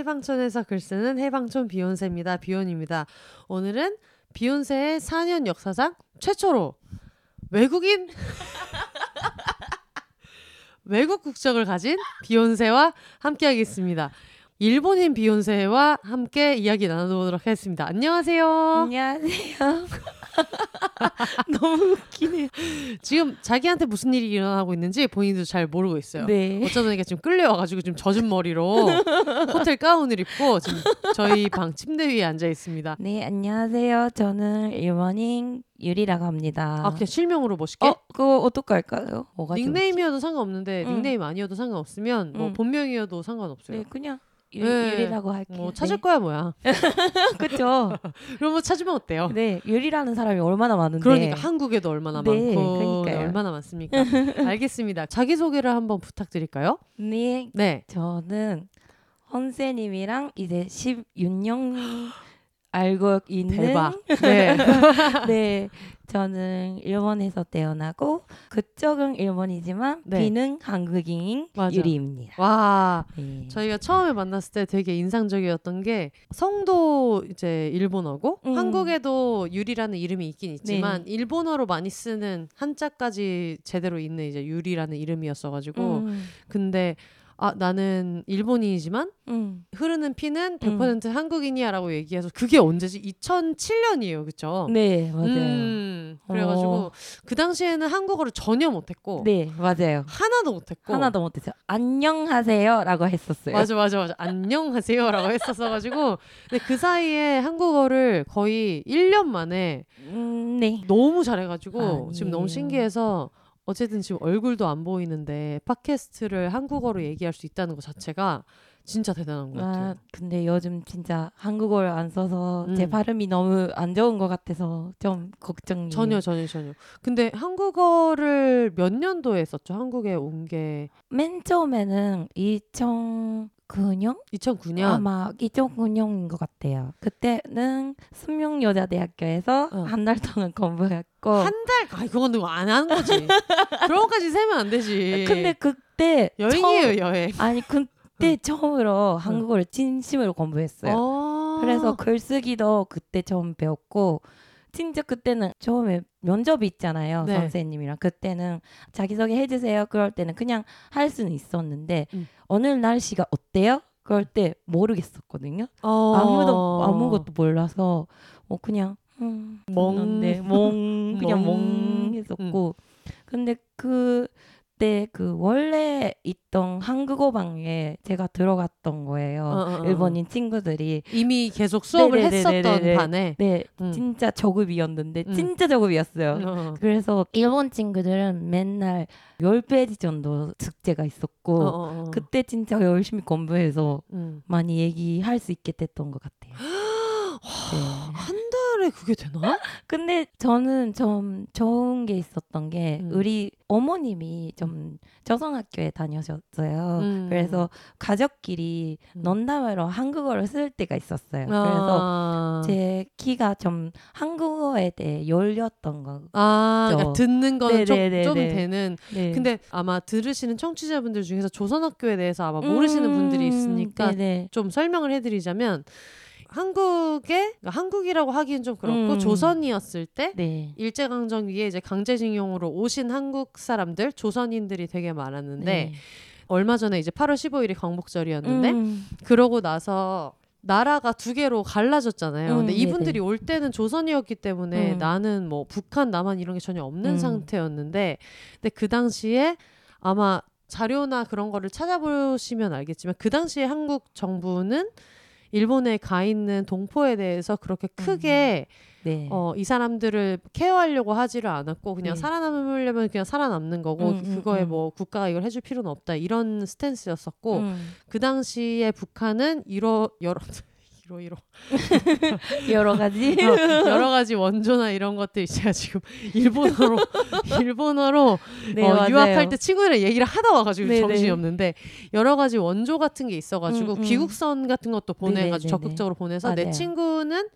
해방촌에서 글 쓰는 해방촌 비욘세입니다. 비욘입니다. 오늘은 비욘세의 4년 역사상 최초로 외국인 외국 국적을 가진 비욘세와 함께하겠습니다. 일본인 비욘세와 함께 이야기 나눠보도록 하겠습니다. 안녕하세요. 안녕하세요. 너무 웃기네요. 지금 자기한테 무슨 일이 일어나고 있는지 본인도 잘 모르고 있어요. 네. 어쩌다 보니까 지금 끌려와가지고 지금 젖은 머리로 호텔 가운을 입고 지금 저희 방 침대 위에 앉아 있습니다. 네, 안녕하세요. 저는 일본인 유리라고 합니다. 아 그냥 실명으로 멋있게? 어, 그거 어떡할까요? 뭐가 닉네임이어도 상관없는데 응. 닉네임 아니어도 상관없으면 뭐 응. 본명이어도 좋지? 상관없어요. 네, 그냥 유, 네. 유리라고 할게요. 뭐 찾을 거야 뭐야. 그렇죠. 그럼 뭐 찾으면 어때요? 네, 유리라는 사람이 얼마나 많은데. 그러니까 한국에도 얼마나 네, 많고 그러니까요. 얼마나 많습니까? 알겠습니다. 자기 소개를 한번 부탁드릴까요? 네, 네. 저는 헌세님이랑 이제 16년 알고 있는 대박. 네. 네, 저는 일본에서 태어나고 그쪽은 일본이지만 네. 비는 한국인 맞아. 유리입니다. 와. 네. 저희가 처음에 만났을 때 되게 인상적이었던 게 성도 이제 일본어고 음. 한국에도 유리라는 이름이 있긴 있지만 일본어로 많이 쓰는 한자까지 제대로 있는 이제 유리라는 이름이었어 가지고 음, 근데 아 나는 일본인이지만 음. 흐르는 피는 100% 한국인이야라고 얘기해서 그게 언제지? 2007년이에요, 그쵸? 네, 맞아요. 음, 그래가지고 어. 그 당시에는 한국어를 전혀 못했고 네, 맞아요. 하나도 못했고 하나도 못했어요. 안녕하세요라고 했었어요. 맞아 맞아 맞아 안녕하세요라고 했었어가지고 근데 그 사이에 한국어를 거의 1년 만에 음, 네. 너무 잘해가지고 지금 너무 아니에요. 신기해서 어쨌든 지금 얼굴도 안 보이는데 팟캐스트를 한국어로 얘기할 수 있다는 것 자체가 진짜 대단한 것 같아요. 아, 근데 요즘 진짜 한국어를 안 써서 제 음. 발음이 너무 안 좋은 것 같아서 좀 걱정이에요. 전혀 전혀 전혀. 근데 한국어를 몇 년도에 썼죠? 한국에 온 게 맨 처음에는 2009년? 2009년. 아마 2009년인 것 같아요. 그때는 승용여자대학교에서 어. 한달 동안 공부했고 한 달, 아, 그건 누가 안 하는 거지. 그런 것까지 세면 안 되지. 근데 그때 여행이에요, 여행. 처음, 아니 그때 처음으로 한국어를 진심으로 공부했어요. 어. 그래서 글쓰기도 그때 처음 배웠고 진짜 그때는 처음에 면접이 있잖아요 네. 선생님이랑 그때는 자기소개 해주세요 그럴 때는 그냥 할 수는 있었는데 음. 오늘 날씨가 어때요? 그럴 때 모르겠었거든요 어. 아무도 아무것도 몰라서 어 그냥 음, 멍. 멍 그냥 멍. 멍 했었고 근데 그 때 그 원래 있던 한국어 방에 제가 들어갔던 거예요 어, 어, 어. 일본인 친구들이 이미 계속 수업을 네네네네네. 했었던 반에. 네 음. 진짜 저급이었는데 음. 진짜 저급이었어요 어. 그래서 일본 친구들은 맨날 10페이지 정도 숙제가 있었고 어, 어, 어. 그때 진짜 열심히 공부해서 음. 많이 얘기할 수 있게 됐던 것 같아요 네. 한달 에 그게 되나? 근데 저는 좀 좋은 게 있었던 게 음. 우리 어머님이 좀 저성학교에 다녀셨어요. 음. 그래서 가족끼리 음. 농담으로 한국어를 쓸 때가 있었어요. 그래서 아. 제 키가 좀 한국어에 대해 열렸던 거. 아, 그러니까 저- 듣는 거는 좀, 네네네네. 좀 되는. 네. 근데 아마 들으시는 청취자분들 중에서 조선학교에 대해서 아마 모르시는 분들이 음, 있으니까 네네. 좀 설명을 해드리자면 한국에 그러니까 한국이라고 하기엔 좀 그렇고 음. 조선이었을 때 네. 일제강점기에 이제 강제징용으로 오신 한국 사람들 조선인들이 되게 많았는데 얼마 전에 이제 8월 15일이 광복절이었는데 음, 그러고 나서 나라가 두 개로 갈라졌잖아요. 음, 근데 네네. 이분들이 올 때는 조선이었기 때문에 음. 나는 뭐 북한, 남한 이런 게 전혀 없는 음. 상태였는데 근데 그 당시에 아마 자료나 그런 거를 찾아보시면 알겠지만 그 당시에 한국 정부는 일본에 가 있는 동포에 대해서 그렇게 크게 네. 어, 이 사람들을 케어하려고 하지를 않았고 그냥 네. 살아남으려면 그냥 살아남는 거고 음, 음, 그거에 음. 뭐 국가가 이걸 해줄 필요는 없다 이런 스탠스였었고 음. 그 당시에 북한은 이러 여러 이로 이로 여러 가지. 여러 가지 원조나 이런 것들이 제가 지금 일본어로 일본어로 네, 어. 유학할 때 친구들이랑 얘기를 하다 와가지고 네네. 정신이 없는데 여러 가지 원조 같은 게 있어가지고 음, 음. 귀국선 같은 것도 보내가지고 네네네네. 적극적으로 보내서 내 맞아요. 친구는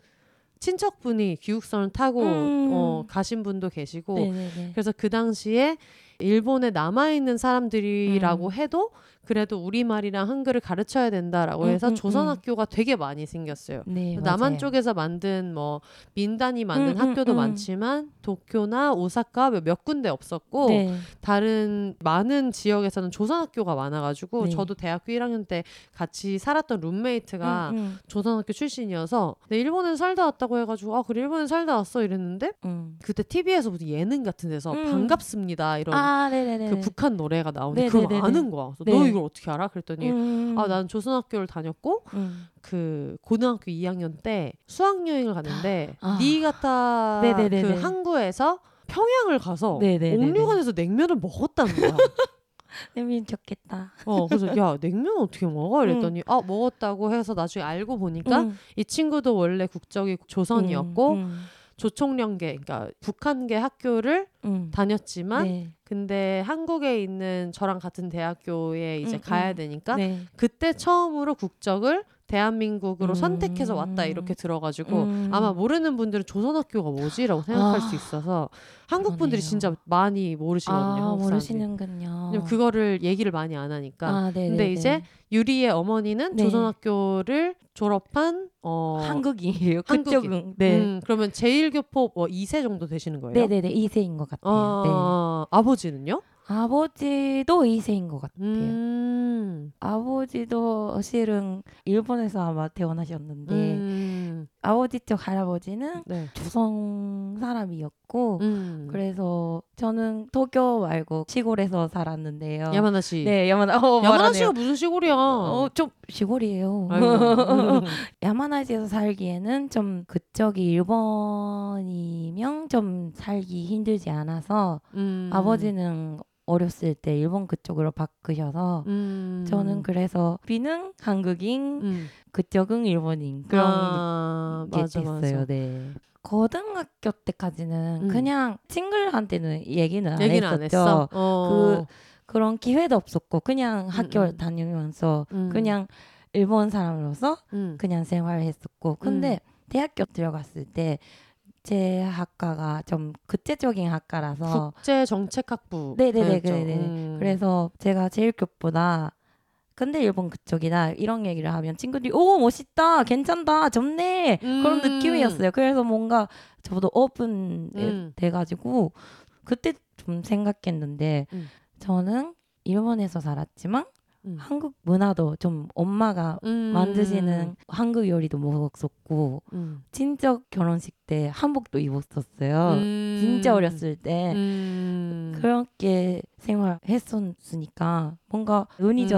친척분이 귀국선을 타고 음. 어, 가신 분도 계시고 네네네. 그래서 그 당시에 일본에 남아 있는 사람들이라고 음. 해도 그래도 우리말이랑 한글을 가르쳐야 된다라고 음, 해서 음, 조선 음. 학교가 되게 많이 생겼어요. 네, 남한 맞아요. 쪽에서 만든 뭐 민단이 만든 음, 음, 학교도 음. 많지만 도쿄나 오사카 몇- 몇 군데 없었고 네. 다른 많은 지역에서는 조선 학교가 많아가지고 네. 저도 대학교 1학년 때 같이 살았던 룸메이트가 조선학교 출신이어서 네, 일본에 살다 왔다고 해가지고 아 그래 일본에 살다 왔어 이랬는데 음. 그때 TV에서 무슨 예능 같은 데서 음. 반갑습니다 이런 아, 네네네. 그 북한 노래가 나오는데 네네네네. 아는 거야. 그래서 네. 너 이걸 어떻게 알아? 그랬더니 음. 아 나는 조선학교를 다녔고 음. 그 고등학교 2학년 때 수학 여행을 갔는데 아. 니가타 네네네네. 그 항구에서 평양을 가서. 옥류관에서 냉면을 먹었다는 거야. 내면 좋겠다. 어 그래서 야 냉면 어떻게 먹어? 이랬더니 아 먹었다고 해서 나중에 알고 보니까 음. 이 친구도 원래 국적이 조선이었고 음, 음, 조총련계 그러니까 북한계 학교를 음. 다녔지만 네. 근데 한국에 있는 저랑 같은 대학교에 이제 음, 가야 음. 되니까 네. 그때 처음으로 국적을 대한민국으로 음. 선택해서 왔다 이렇게 들어가지고 음. 아마 모르는 분들은 조선학교가 뭐지라고 생각할 아, 수 있어서 한국 분들이. 진짜 많이 모르시거든요. 아. 모르시는군요. 그거를 얘기를 많이 안 하니까. 아, 네네네. 근데 이제 유리의 어머니는 네. 조선학교를 졸업한 어 한국이에요. 한국인. 그쪽은 네. 음, 그러면 제일교포 뭐 2세 정도 되시는 거예요? 네네네. 2세인 것 같아요. 네. 어, 아버지는요? 아버지도 2세인 것 같아요. 음. 아버지도 실은 일본에서 아마 태어나셨는데 음. 아버지 쪽 할아버지는 네. 조선 사람이었고 음. 그래서 저는 도쿄 말고 시골에서 살았는데요. 야마나시. 네, 야마나. 어, 야마나시가. 무슨 시골이야? 어, 좀 시골이에요. 야마나시에서 살기에는 좀 그쪽이 일본이면 좀 살기 힘들지 않아서 음. 아버지는 어렸을 때 일본 그쪽으로 바꾸셔서 음. 저는 그래서 비는 한국인, 음. 그쪽은 일본인 그런 아, 게 맞아, 있어요. 맞아. 네. 고등학교 때까지는 음. 그냥 친구한테는 얘기는 안 얘기는 안 했었죠. 했어. 어. 그런 기회도 없었고 그냥 학교를 음. 다니면서 음. 그냥 일본 사람으로서 음. 그냥 생활했었고 근데 대학교 들어갔을 때 제 학과가 좀 국제적인 학과라서 국제 정책학부. 네네네. 네네. 음. 그래서 제가 제일교보다 근데 일본 그쪽이다 이런 얘기를 하면 친구들이 오 멋있다 괜찮다 좋네 그런 음. 느낌이었어요 그래서 뭔가 저도 오픈 음. 돼가지고 그때 좀 생각했는데 음. 저는 일본에서 살았지만 음. 한국 문화도 좀 엄마가 음. 만드시는 한국 요리도 먹었었고 음. 친척 결혼식 때 한복도 입었었어요 음. 진짜 어렸을 때 음. 그렇게 생활했었으니까 뭔가 운이 음.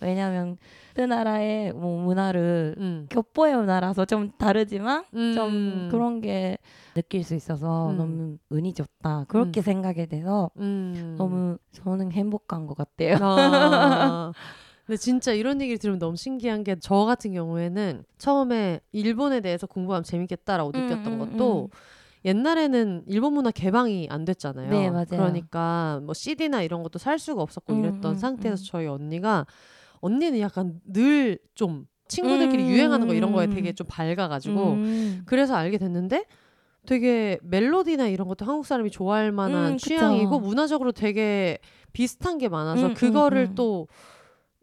왜냐면 그 나라의 뭐 문화를 음. 격보의 문화라서 좀 다르지만 좀 음. 그런 게 느낄 수 있어서 음. 너무 운이 좋다. 그렇게 생각이 돼서 음. 너무 저는 행복한 것 같아요. 아. 근데 진짜 이런 얘기를 들으면 너무 신기한 게 저 같은 경우에는 처음에 일본에 대해서 공부하면 재밌겠다라고 음, 느꼈던 음, 것도 옛날에는 일본 문화 개방이 안 됐잖아요. 네, 맞아요. 그러니까 뭐 CD나 이런 것도 살 수가 없었고 음, 이랬던 음, 상태에서 음. 저희 언니가 언니는 약간 늘 좀 친구들끼리 음, 유행하는 거 이런 거에 음. 되게 좀 밝아가지고 음. 그래서 알게 됐는데 되게 멜로디나 이런 것도 한국 사람이 좋아할 만한 음. 취향이고 문화적으로 되게 비슷한 게 많아서 음, 음, 그거를 음. 또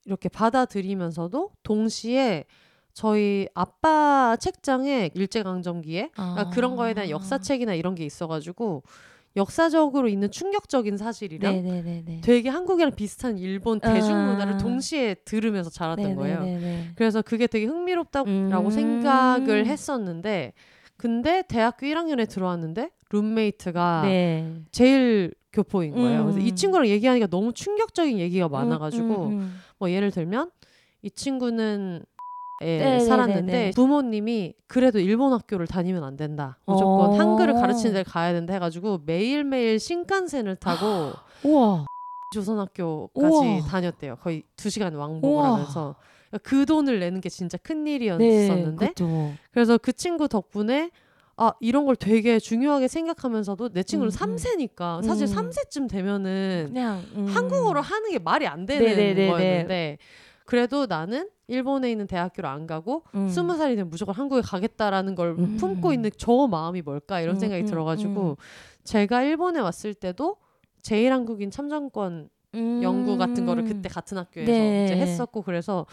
이렇게 받아들이면서도 동시에 저희 아빠 책장에 일제강점기에 그러니까 아. 그런 거에 대한 역사책이나 이런 게 있어가지고 역사적으로 있는 충격적인 사실이랑 네네네네. 되게 한국이랑 비슷한 일본 대중문화를 아. 동시에 들으면서 자랐던 거예요. 네네네네. 그래서 그게 되게 흥미롭다고 음. 생각을 했었는데 근데 대학교 1학년에 들어왔는데 룸메이트가 네. 제일 교포인 거예요. 그래서 이 음. 친구랑 얘기하니까 너무 충격적인 얘기가 많아가지고 음, 음, 뭐 예를 들면 이 친구는 에 네네네네. 살았는데 부모님이 그래도 일본 학교를 다니면 안 된다. 무조건 어. 한글을 가르치는 데 가야 된다 해가지고 매일매일 신칸센을 타고 우와. 조선학교까지 우와. 다녔대요. 거의 두 시간 왕복을 우와. 하면서 그 돈을 내는 게 진짜 큰 네, 일이었었는데 그죠. 그래서 그 친구 덕분에 아 이런 걸 되게 중요하게 생각하면서도 내 친구는 음, 삼 음. 3세니까 사실 음. 삼 3세쯤 되면은 그냥 음. 한국어로 하는 게 말이 안 되는 네네네네. 거였는데 그래도 나는 일본에 있는 대학교를 안 가고 음. 스무 살이 되면 무조건 한국에 가겠다라는 걸 음. 품고 있는 저 마음이 뭘까 이런 음, 생각이 음, 들어가지고 음. 제가 일본에 왔을 때도 제일 한국인 참정권 음. 연구 같은 거를 그때 같은 학교에서 네. 이제 했었고 그래서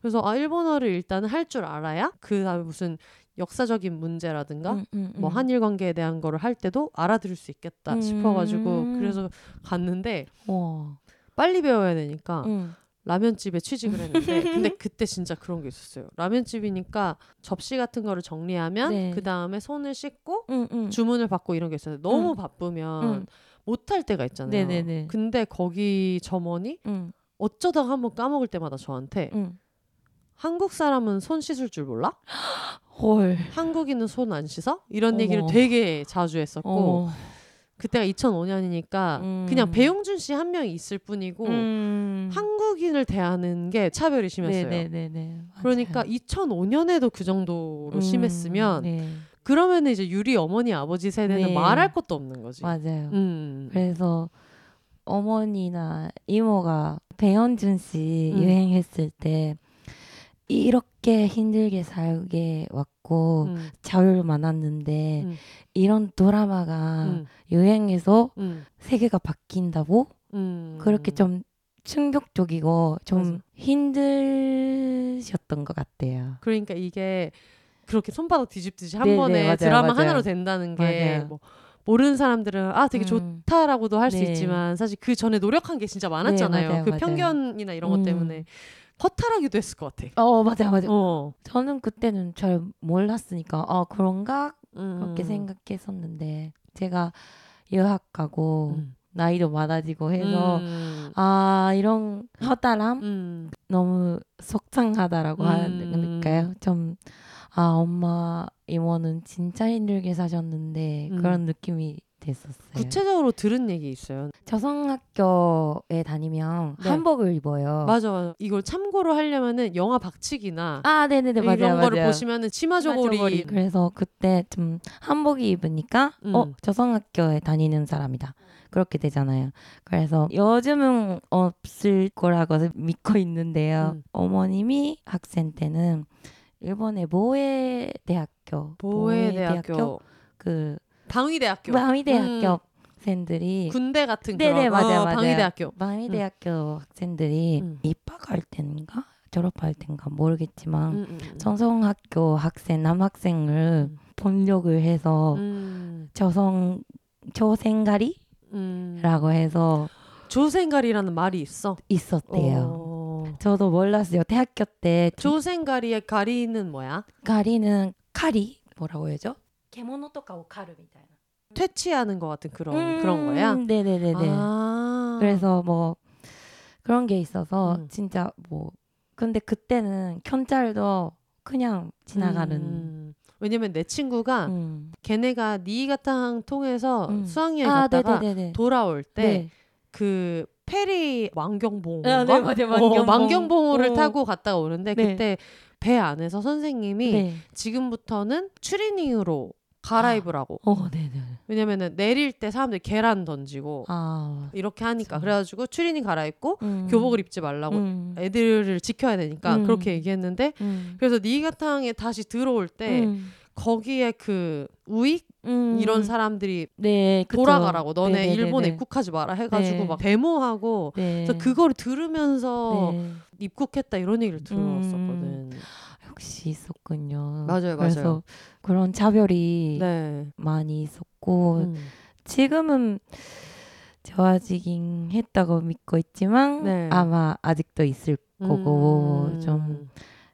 그래서 아 일본어를 일단은 할 줄 알아야 그 다음에 무슨 역사적인 문제라든가 음, 음, 뭐 음. 한일 관계에 대한 거를 할 때도 알아들을 수 있겠다 음. 싶어가지고 그래서 갔는데 와. 빨리 배워야 되니까 음. 라면집에 취직을 했는데 근데 그때 진짜 그런 게 있었어요. 라면집이니까 접시 같은 거를 정리하면 네. 그 다음에 손을 씻고 음, 음. 주문을 받고 이런 게 있어요. 너무 음. 바쁘면 음. 못할 때가 있잖아요. 네네네. 근데 거기 점원이 음, 어쩌다가 한번 까먹을 때마다 저한테 음. 한국 사람은 손 씻을 줄 몰라? 헐. 한국인은 손 안 씻어? 이런 어머. 얘기를 되게 자주 했었고 어. 그때가 2005년이니까 음. 그냥 배용준 씨 한 명이 있을 뿐이고 음. 한국인을 대하는 게 차별이 심했어요. 네네네네. 그러니까 맞아요. 2005년에도 그 정도로 음, 심했으면 네. 그러면 이제 유리 어머니 아버지 세대는 네. 말할 것도 없는 거지. 맞아요. 음. 그래서 어머니나 이모가 배현준 씨 음. 유행했을 때 이렇게 힘들게 살게 왔고 음. 자유를 만났는데 음. 이런 드라마가 음. 유행해서 음. 세계가 바뀐다고 음. 그렇게 좀 충격적이고 좀 맞아. 힘드셨던 것 같아요. 그러니까 이게 그렇게 손바닥 뒤집듯이 한 네네, 번에 맞아요, 드라마 맞아요. 하나로 된다는 게. 뭐 모르는 사람들은 아 되게 음. 좋다라고도 할수 네. 있지만 사실 그 전에 노력한 게 진짜 많았잖아요. 네, 맞아요, 그. 편견이나 이런 것 음. 때문에 허탈하기도 했을 것 같아. 어 맞아요 맞아요. 어. 저는 그때는 잘 몰랐으니까 아 그런가 그렇게 음. 생각했었는데 제가 유학 가고 음. 나이도 많아지고 해서 음. 아 이런 허탈함 음. 너무 속상하다라고 음. 하니까요 좀 아 엄마 이모는 진짜 힘들게 사셨는데 음. 그런 느낌이 됐었어요. 구체적으로 들은 얘기 있어요. 저성학교에 다니면 네. 한복을 입어요. 맞아, 맞아. 이걸 참고로 하려면은 영화 박치기나 아 네네네 맞아요 이런 거를 맞아요. 보시면은 치마 저고리. 저고리. 그래서 그때 좀 한복이 입으니까 음. 어 저성학교에 다니는 사람이다 그렇게 되잖아요. 그래서 요즘은 없을 거라고 믿고 있는데요. 음. 어머님이 학생 때는 일본의 모에 대학교 보혜 대학교, 그 방위대학교, 방위 대학교 음. 학생들이 군대 같은 네네, 그런 맞아요, 어, 맞아요. 방위대학교. 방위 대학교 학생들이 음. 입학할 때인가 졸업할 때인가 모르겠지만 음, 음, 음. 전성학교 학생 남학생을 음. 번역을 해서 음, 저성 조생가리라고 음. 해서 조생갈이라는 말이 있어. 있었대요. 어. 저도 몰랐어요. 대학교 때 조생가리의 가리는 뭐야? 가리는 카리 뭐라고 해야죠? 개모노とか 카르 みたいな 퇴치하는 것 같은 그런 음, 그런 거야. 네네네네. 아. 그래서 뭐 그런 게 있어서 음. 진짜 뭐 근데 그때는 현찰도 그냥 지나가는 음. 왜냐면 내 친구가 음. 걔네가 니이가탕 통해서 음. 수학여행 아, 갔다가 네네네네. 돌아올 때 네. 그 페리 왕경봉 아, 네, 맞아요. 왕경봉. 왕경봉을 어. 타고 갔다가 오는데 네. 그때 배 안에서 선생님이 네. 지금부터는 추리닝으로 갈아입으라고 어, 네네. 왜냐면은 내릴 때 사람들이 계란 던지고 아. 이렇게 하니까 그쵸. 그래가지고 추리닝 갈아입고 음. 교복을 입지 말라고 음. 애들을 지켜야 되니까 음. 그렇게 얘기했는데 음. 그래서 니이가탕에 다시 들어올 때 음. 거기에 그 우익 음. 이런 사람들이 네. 돌아가라고 너네 네네네네. 일본에 입국하지 마라 해가지고 네. 막 데모하고 네. 그래서 그거를 들으면서 네. 입국했다 이런 얘기를 들었었거든. 음. 역시 있었군요. 맞아요, 그래서 맞아요. 그런 차별이 네. 많이 있었고 음. 지금은 좋아지긴 했다고 믿고 있지만 네. 아마 아직도 있을 거고 음. 좀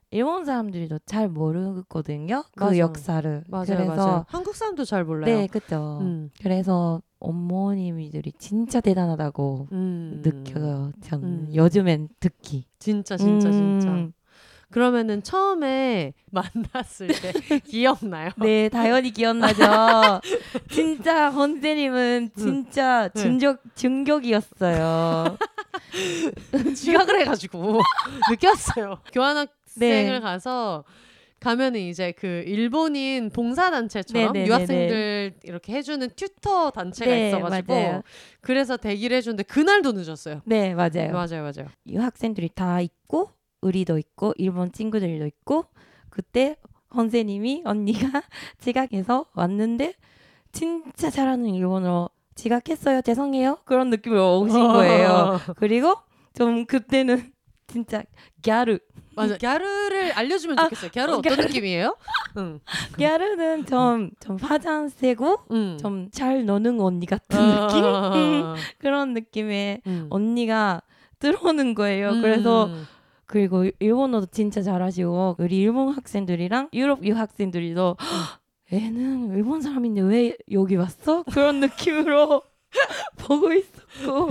일본 사람들도 잘 모르거든요. 그 맞아. 역사를. 맞아요, 그래서 맞아요. 한국 사람도 잘 몰라요. 네, 그죠. 음. 그래서 어머님들이 진짜 대단하다고 음. 느껴요. 저는 음. 요즘엔 특히. 진짜 진짜 진짜. 음. 그러면은 처음에 만났을 때 기억나요? 네, 당연히 기억나죠. 진짜 헌재님은 진짜 네. 중격 중격이었어요. 지각을 해가지고 느꼈어요. 교환학생을 네. 가서 가면은 이제 그 일본인 봉사 단체처럼 네네네네. 유학생들 이렇게 해주는 튜터 단체가 네, 있어가지고 맞아요. 그래서 대기를 해주는데 그날도 늦었어요. 네, 맞아요. 맞아요, 맞아요. 유학생들이 다 있고 우리도 있고 일본 친구들도 있고 그때 선생님이 언니가 지각해서 왔는데 진짜 잘하는 일본어로 지각했어요 죄송해요 그런 느낌으로 오신 거예요 그리고 좀 그때는 진짜 갸르 맞아. 갸르를 알려주면 아, 좋겠어요. 갸르 어, 어떤 갸르. 느낌이에요? 응. 갸르는 좀좀 화장 세고 응. 좀잘 노는 언니 같은 아, 느낌 아, 그런 느낌의 응. 언니가 들어오는 거예요 그래서 음. 그리고 일본어도 진짜 잘하시고 우리 일본 학생들이랑 유럽 유학생들이도 애는 일본 사람인데 왜 여기 왔어? 그런 느낌으로 보고 있었고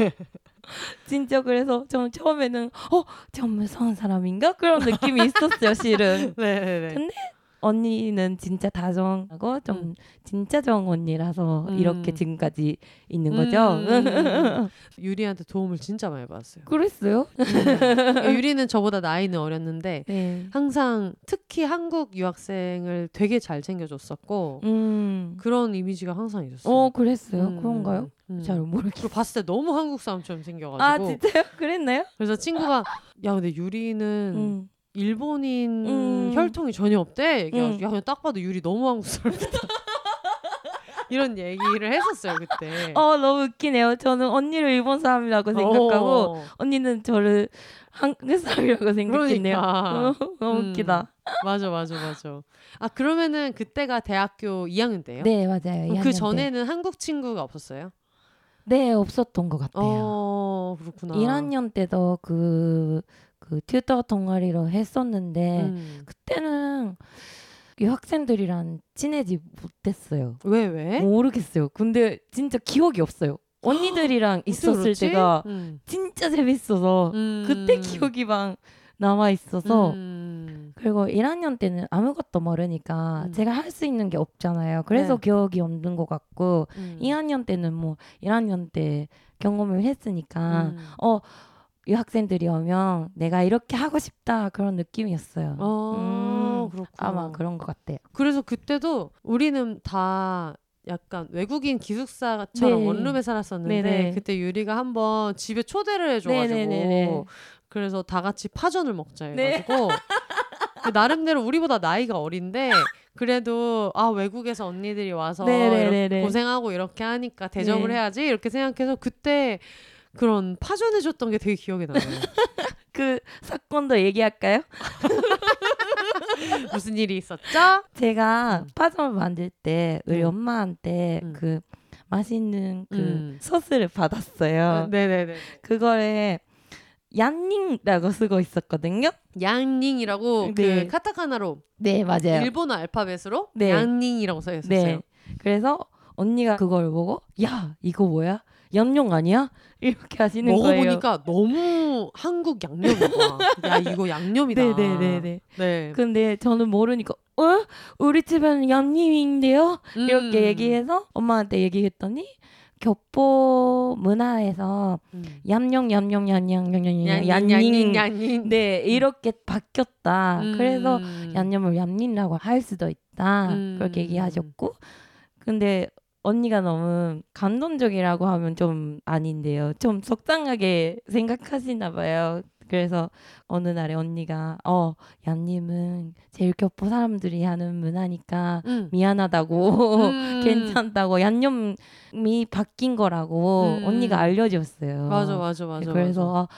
진짜 그래서 저는 처음에는 어? 저 무서운 사람인가? 그런 느낌이 있었어요 실은 네네네. 근데 언니는 진짜 다정하고 좀 음. 진짜 좋은 언니라서 음. 이렇게 지금까지 있는 거죠 음. 유리한테 도움을 진짜 많이 받았어요. 그랬어요? 그러니까 유리는 저보다 나이는 어렸는데 네. 항상 특히 한국 유학생을 되게 잘 챙겨줬었고 음. 그런 이미지가 항상 있었어요. 어 그랬어요? 음, 그런가요? 음. 잘 모르겠어요. 봤을 때 너무 한국 사람처럼 아 생겨가지고 진짜요? 그랬나요? 그래서 친구가 야 근데 유리는 음. 일본인 음. 혈통이 전혀 없대. 음. 야 그냥 딱 봐도 유리 너무 한국스럽다. 이런 얘기를 했었어요 그때. 어 너무 웃기네요. 저는 언니를 일본 사람이라고 생각하고 어. 언니는 저를 한국 사람이라고 생각했네요. 그러니까. 어, 너무 음. 웃기다. 맞아 맞아 맞아. 아 그러면은 그때가 대학교 2학년 때예요? 네 맞아요. 그럼 2학년 그 때. 전에는 한국 친구가 없었어요? 네 없었던 것 같아요. 어 그렇구나. 1학년 때도 그, 그 튜터 동아리로 했었는데 음. 그때는 유학생들이랑 친해지 못했어요. 왜 왜? 모르겠어요. 근데 진짜 기억이 없어요. 언니들이랑 있었을 그렇지? 때가 음. 진짜 재밌어서 음. 그때 기억이 막 남아 있어서 음. 그리고 1학년 때는 아무것도 모르니까 음. 제가 할 수 있는 게 없잖아요. 그래서 네. 기억이 없는 것 같고 음. 2학년 때는 뭐 1학년 때 경험을 했으니까 음. 어 유학생들이 오면 내가 이렇게 하고 싶다 그런 느낌이었어요. 어 음, 그렇구나. 아마 그런 것 같아요. 그래서 그때도 우리는 다 약간 외국인 기숙사처럼 네. 원룸에 살았었는데 네네. 그때 유리가 한번 집에 초대를 해줘가지고 네네네네. 그래서 다 같이 파전을 먹자 네. 해가지고 그 나름대로 우리보다 나이가 어린데 그래도 아 외국에서 언니들이 와서 고생하고 이렇게 하니까 대접을 네. 해야지 이렇게 생각해서 그때 그런 파전해줬던 게 되게 기억에 나요. 그 사건도 얘기할까요? 무슨 일이 있었죠? 제가 음. 파전을 만들 때 우리 음. 엄마한테 음. 그 맛있는 그 음. 소스를 받았어요. 네네네. 그거에 얀닝라고 쓰고 있었거든요. 양닝이라고 네. 그 카타카나로 네 맞아요. 일본어 알파벳으로 네. 양닝이라고 써 있었어요. 네. 그래서 언니가 그걸 보고 야 이거 뭐야? 양념 아니야? 이렇게 하시는 거예요. 먹어보니까 너무 한국 양념이야. 야 이거 양념이다. 네네네네. 네. 근데 저는 모르니까 어? 우리 집에는 양념인데요? 이렇게 음. 얘기해서 엄마한테 얘기했더니 교포 문화에서 음. 양닝 얌닝 양닝 양닝. 네 이렇게 바뀌었다. 음. 그래서 양념을 얌닝이라고 할 수도 있다. 음. 그렇게 얘기하셨고 근데 언니가 너무 감동적이라고 하면 좀 아닌데요. 좀 속상하게 생각하시나 봐요. 그래서 어느 날에 언니가 어 얌님은 제일 교포 사람들이 하는 문화니까 음. 미안하다고 음. 괜찮다고 양념이 바뀐 거라고 음. 언니가 알려줬어요. 맞아 맞아 맞아. 그래서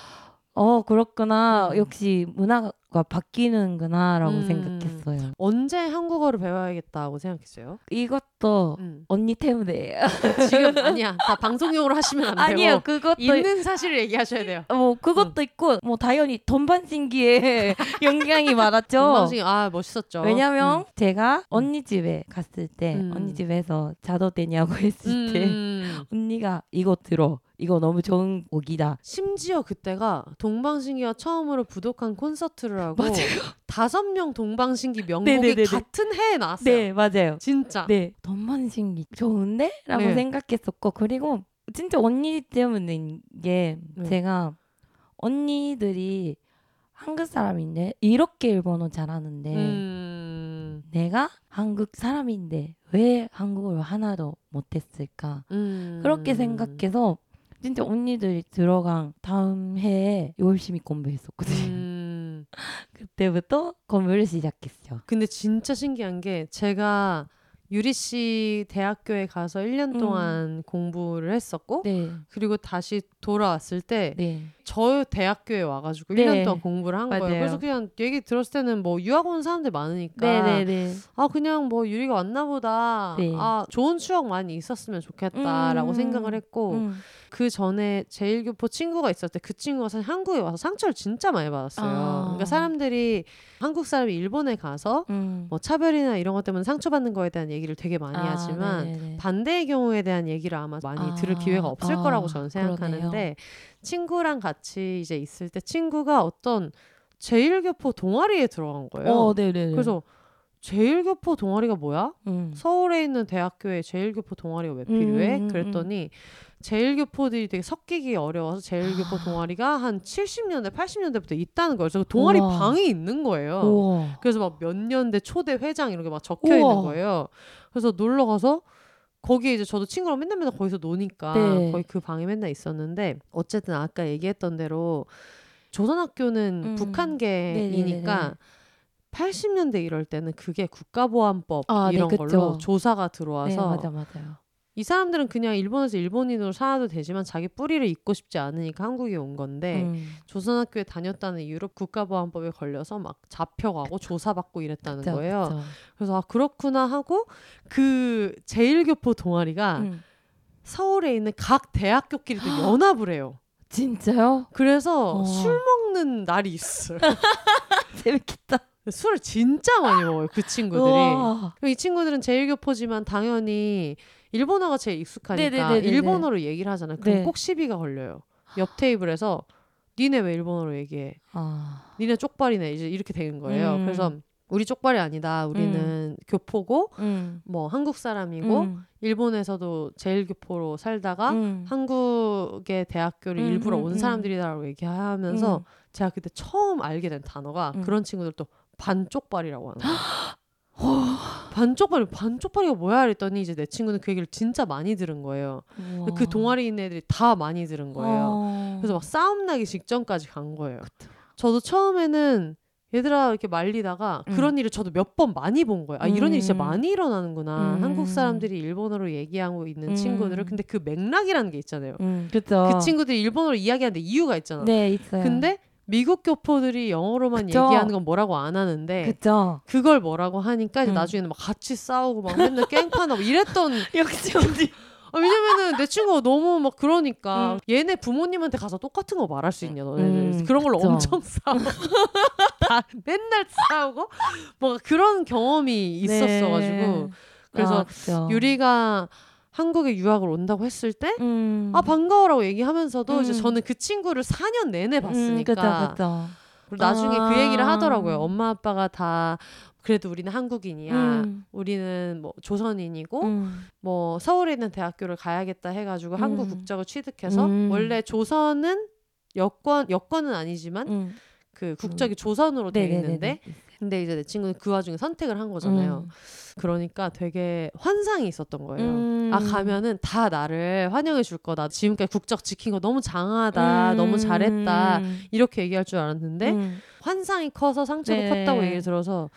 어 그렇구나 음. 역시 문화가 바뀌는구나라고 음. 생각했어요. 언제 한국어를 배워야겠다고 생각했어요? 이것도 음. 언니 때문에요. 지금 아니야. 다 방송용으로 하시면 안 되고 아니요 그것도 있는 사실을 얘기하셔야 돼요. 뭐 그것도 있고 뭐 당연히 don반신기에 영향이 많았죠. 방송이 아 멋있었죠. 왜냐면 음. 제가 언니 집에 갔을 때 음. 언니 집에서 자도 되냐고 했을 때 음. 언니가 이거 들어 이거 너무 좋은 곡이다. 심지어 그때가 동방신기가 처음으로 부독한 콘서트를 하고. 다섯 명 동방신기 명곡이 네네네네. 같은 해에 나왔어요. 네, 맞아요. 진짜. 네, 돈만신기 좋은데? 라고 네. 생각했었고 그리고 진짜 언니 때문인 게 네. 제가 언니들이 한국 사람인데 이렇게 일본어 잘하는데 음, 내가 한국 사람인데 왜 한국어를 하나도 못했을까? 음. 그렇게 생각해서 진짜 언니들이 들어간 다음 해에 열심히 공부했었거든요. 음. 그때부터 공부를 시작했죠. 근데 진짜 신기한 게 제가 유리 씨 대학교에 가서 1년 음. 동안 공부를 했었고 네, 그리고 다시 돌아왔을 때 네, 저 대학교에 와가지고 네. 1년 동안 공부를 한 거예요. 맞아요. 그래서 그냥 얘기 들었을 때는 뭐 유학 온 사람들 많으니까 네, 네, 네. 아 그냥 뭐 유리가 왔나 보다. 네. 아 좋은 추억 많이 있었으면 좋겠다라고 음. 생각을 했고 음. 그 전에 제일교포 친구가 있었을 때 그 친구가 사실 한국에 와서 상처를 진짜 많이 받았어요. 아. 그러니까 사람들이 한국 사람이 일본에 가서 음. 뭐 차별이나 이런 것 때문에 상처받는 거에 대한 얘기를 되게 많이 아, 하지만 네네네. 반대의 경우에 대한 얘기를 아마 많이 아, 들을 기회가 없을 아, 거라고 저는 생각하는데 그러네요. 친구랑 같이 이제 있을 때 친구가 어떤 제일교포 동아리에 들어간 거예요. 어, 네네네. 그래서 제일교포 동아리가 뭐야? 음. 서울에 있는 대학교에 제일교포 동아리가 왜 필요해? 음, 음, 그랬더니 제일교포들이 되게 섞이기 어려워서 제일교포 동아리가 한 70년대, 80년대부터 있다는 거예요. 그래서 동아리 우와. 방이 있는 거예요. 우와. 그래서 막 몇 년대 초대 회장 이런 게 막 적혀 우와. 있는 거예요. 그래서 놀러 가서 거기에 이제 저도 친구랑 맨날 맨날 거기서 노니까 네. 거의 그 방에 맨날 있었는데 어쨌든 아까 얘기했던 대로 조선학교는 음. 북한계이니까 네네네네. 80년대 이럴 때는 그게 국가보안법 아, 네, 이런 그쵸. 걸로 조사가 네, 들어와서 맞아, 맞아요. 이 사람들은 그냥 일본에서 일본인으로 살아도 되지만 자기 뿌리를 잇고 싶지 않으니까 한국에 온 건데 음. 조선학교에 다녔다는 이유로 국가보안법에 걸려서 막 잡혀가고 조사받고 이랬다는 그쵸, 거예요. 그쵸. 그래서 아 그렇구나 하고 그 제일교포 동아리가 음. 서울에 있는 각 대학교끼리 또 연합을 해요. 진짜요? 그래서 어. 술 먹는 날이 있어요. 재밌겠다. 술을 진짜 많이 먹어요. 그 친구들이. 우와. 이 친구들은 제일교포지만 당연히 일본어가 제일 익숙하니까 네네네네네. 일본어로 얘기를 하잖아요. 그럼 네. 꼭 시비가 걸려요. 옆 테이블에서 니네 왜 일본어로 얘기해? 아. 니네 쪽발이네. 이제 이렇게 되는 거예요. 음. 그래서 우리 쪽발이 아니다. 우리는 교포고 음. 뭐 한국 사람이고 음. 일본에서도 제일 교포로 살다가 음. 한국의 대학교를 음, 일부러 음, 온 음. 사람들이다라고 얘기하면서 음. 제가 그때 처음 알게 된 단어가 음. 그런 친구들도 반쪽발이라고 하는 거예요. 반쪽발이 반쪽발이가 뭐야 그랬더니 이제 내 친구는 그 얘기를 진짜 많이 들은 거예요. 그 동아리 있는 애들이 다 많이 들은 거예요. 어. 그래서 막 싸움 나기 직전까지 간 거예요. 저도 처음에는 얘들아 이렇게 말리다가 음. 그런 일을 저도 몇 번 많이 본 거예요. 아 이런 일이 진짜 음. 많이 일어나는구나. 음. 한국 사람들이 일본어로 얘기하고 있는 음. 친구들을 근데 그 맥락이라는 게 있잖아요. 음, 그쵸. 그 친구들이 일본어로 이야기하는데 이유가 있잖아. 네, 있어요. 근데 미국 교포들이 영어로만 그쵸. 얘기하는 건 뭐라고 안 하는데 그쵸. 그걸 뭐라고 하니까 이제 음. 나중에는 막 같이 싸우고 막 맨날 깽판하고 이랬던 역시 언니. 아, 왜냐면은 내 친구가 너무 막 그러니까 음. 얘네 부모님한테 가서 똑같은 거 말할 수 있냐 너네들 음, 그런 걸로 그쵸. 엄청 싸워 다 맨날 싸우고 뭐 그런 경험이 있었어가지고 네. 그래서 아. 유리가 한국에 유학을 온다고 했을 때 음. 아 반가워라고 얘기하면서도 이제 음. 저는 그 친구를 4년 내내 음, 봤으니까 그쵸, 그쵸. 그리고 나중에 아. 그 얘기를 하더라고요 엄마 아빠가 다 그래도 우리는 한국인이야 음. 우리는 뭐 조선인이고 음. 뭐 서울에 있는 대학교를 가야겠다 해가지고 한국 음. 국적을 취득해서 음. 원래 조선은 여권 여권은 아니지만 음. 그 국적이 조선으로 돼 네네네네. 근데 이제 내 친구는 그 와중에 선택을 한 거잖아요. 음. 그러니까 되게 환상이 있었던 거예요. 음. 아 가면은 다 나를 환영해 줄 거다. 지금까지 국적 지킨 거 너무 장하다. 음. 너무 잘했다. 이렇게 얘기할 줄 알았는데 음. 환상이 커서 상처도 네. 컸다고 얘기를 들어서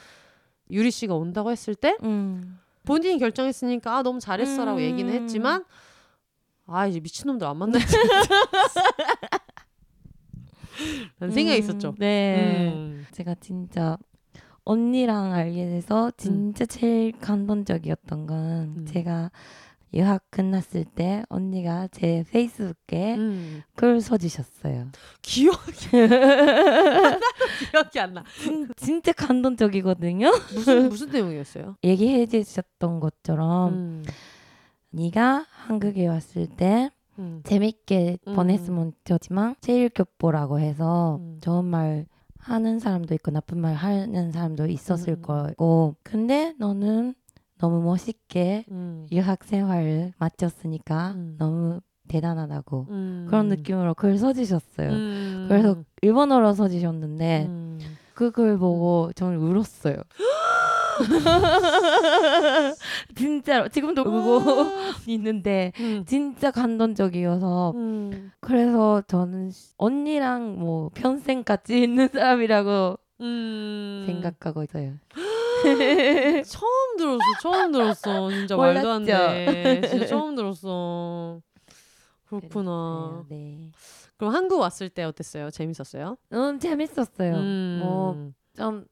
유리 씨가 온다고 했을 때 음. 본인이 결정했으니까 아 너무 잘했어라고 음. 얘기는 했지만 아 이제 미친놈들 안 만나지 라는 생각이 음. 있었죠. 네. 음. 제가 진짜 언니랑 알게 돼서 진짜 제일 감동적이었던 건 음. 제가 유학 끝났을 때 언니가 제 페이스북에 음. 글 써주셨어요. 기억이 기억이 안 나. 진, 진짜 감동적이거든요. 무슨 무슨 내용이었어요? 얘기해 주셨던 것처럼 음. 네가 한국에 왔을 때 음. 재밌게 음. 보냈으면 좋지만 체일 교포라고 해서 음. 좋은 말 하는 사람도 있고 나쁜 말 하는 사람도 있었을 음. 거고 근데 너는 너무 멋있게 음. 유학 생활을 마쳤으니까 음. 너무 대단하다고 음. 그런 느낌으로 글 써주셨어요. 음. 그래서 일본어로 써주셨는데 음. 그글 보고 저는 울었어요. 진짜로 지금도 울고 있는데 음. 진짜 감동적이어서 음. 그래서 저는 언니랑 뭐 평생 같이 있는 사람이라고 음. 생각하고 있어요. 처음 들었어, 처음 들었어. 진짜 말도 안 돼. 진짜 처음 들었어. 그렇구나. 네. 그럼 한국 왔을 때 어땠어요? 재밌었어요? 너무 재밌었어요. 음. 뭐좀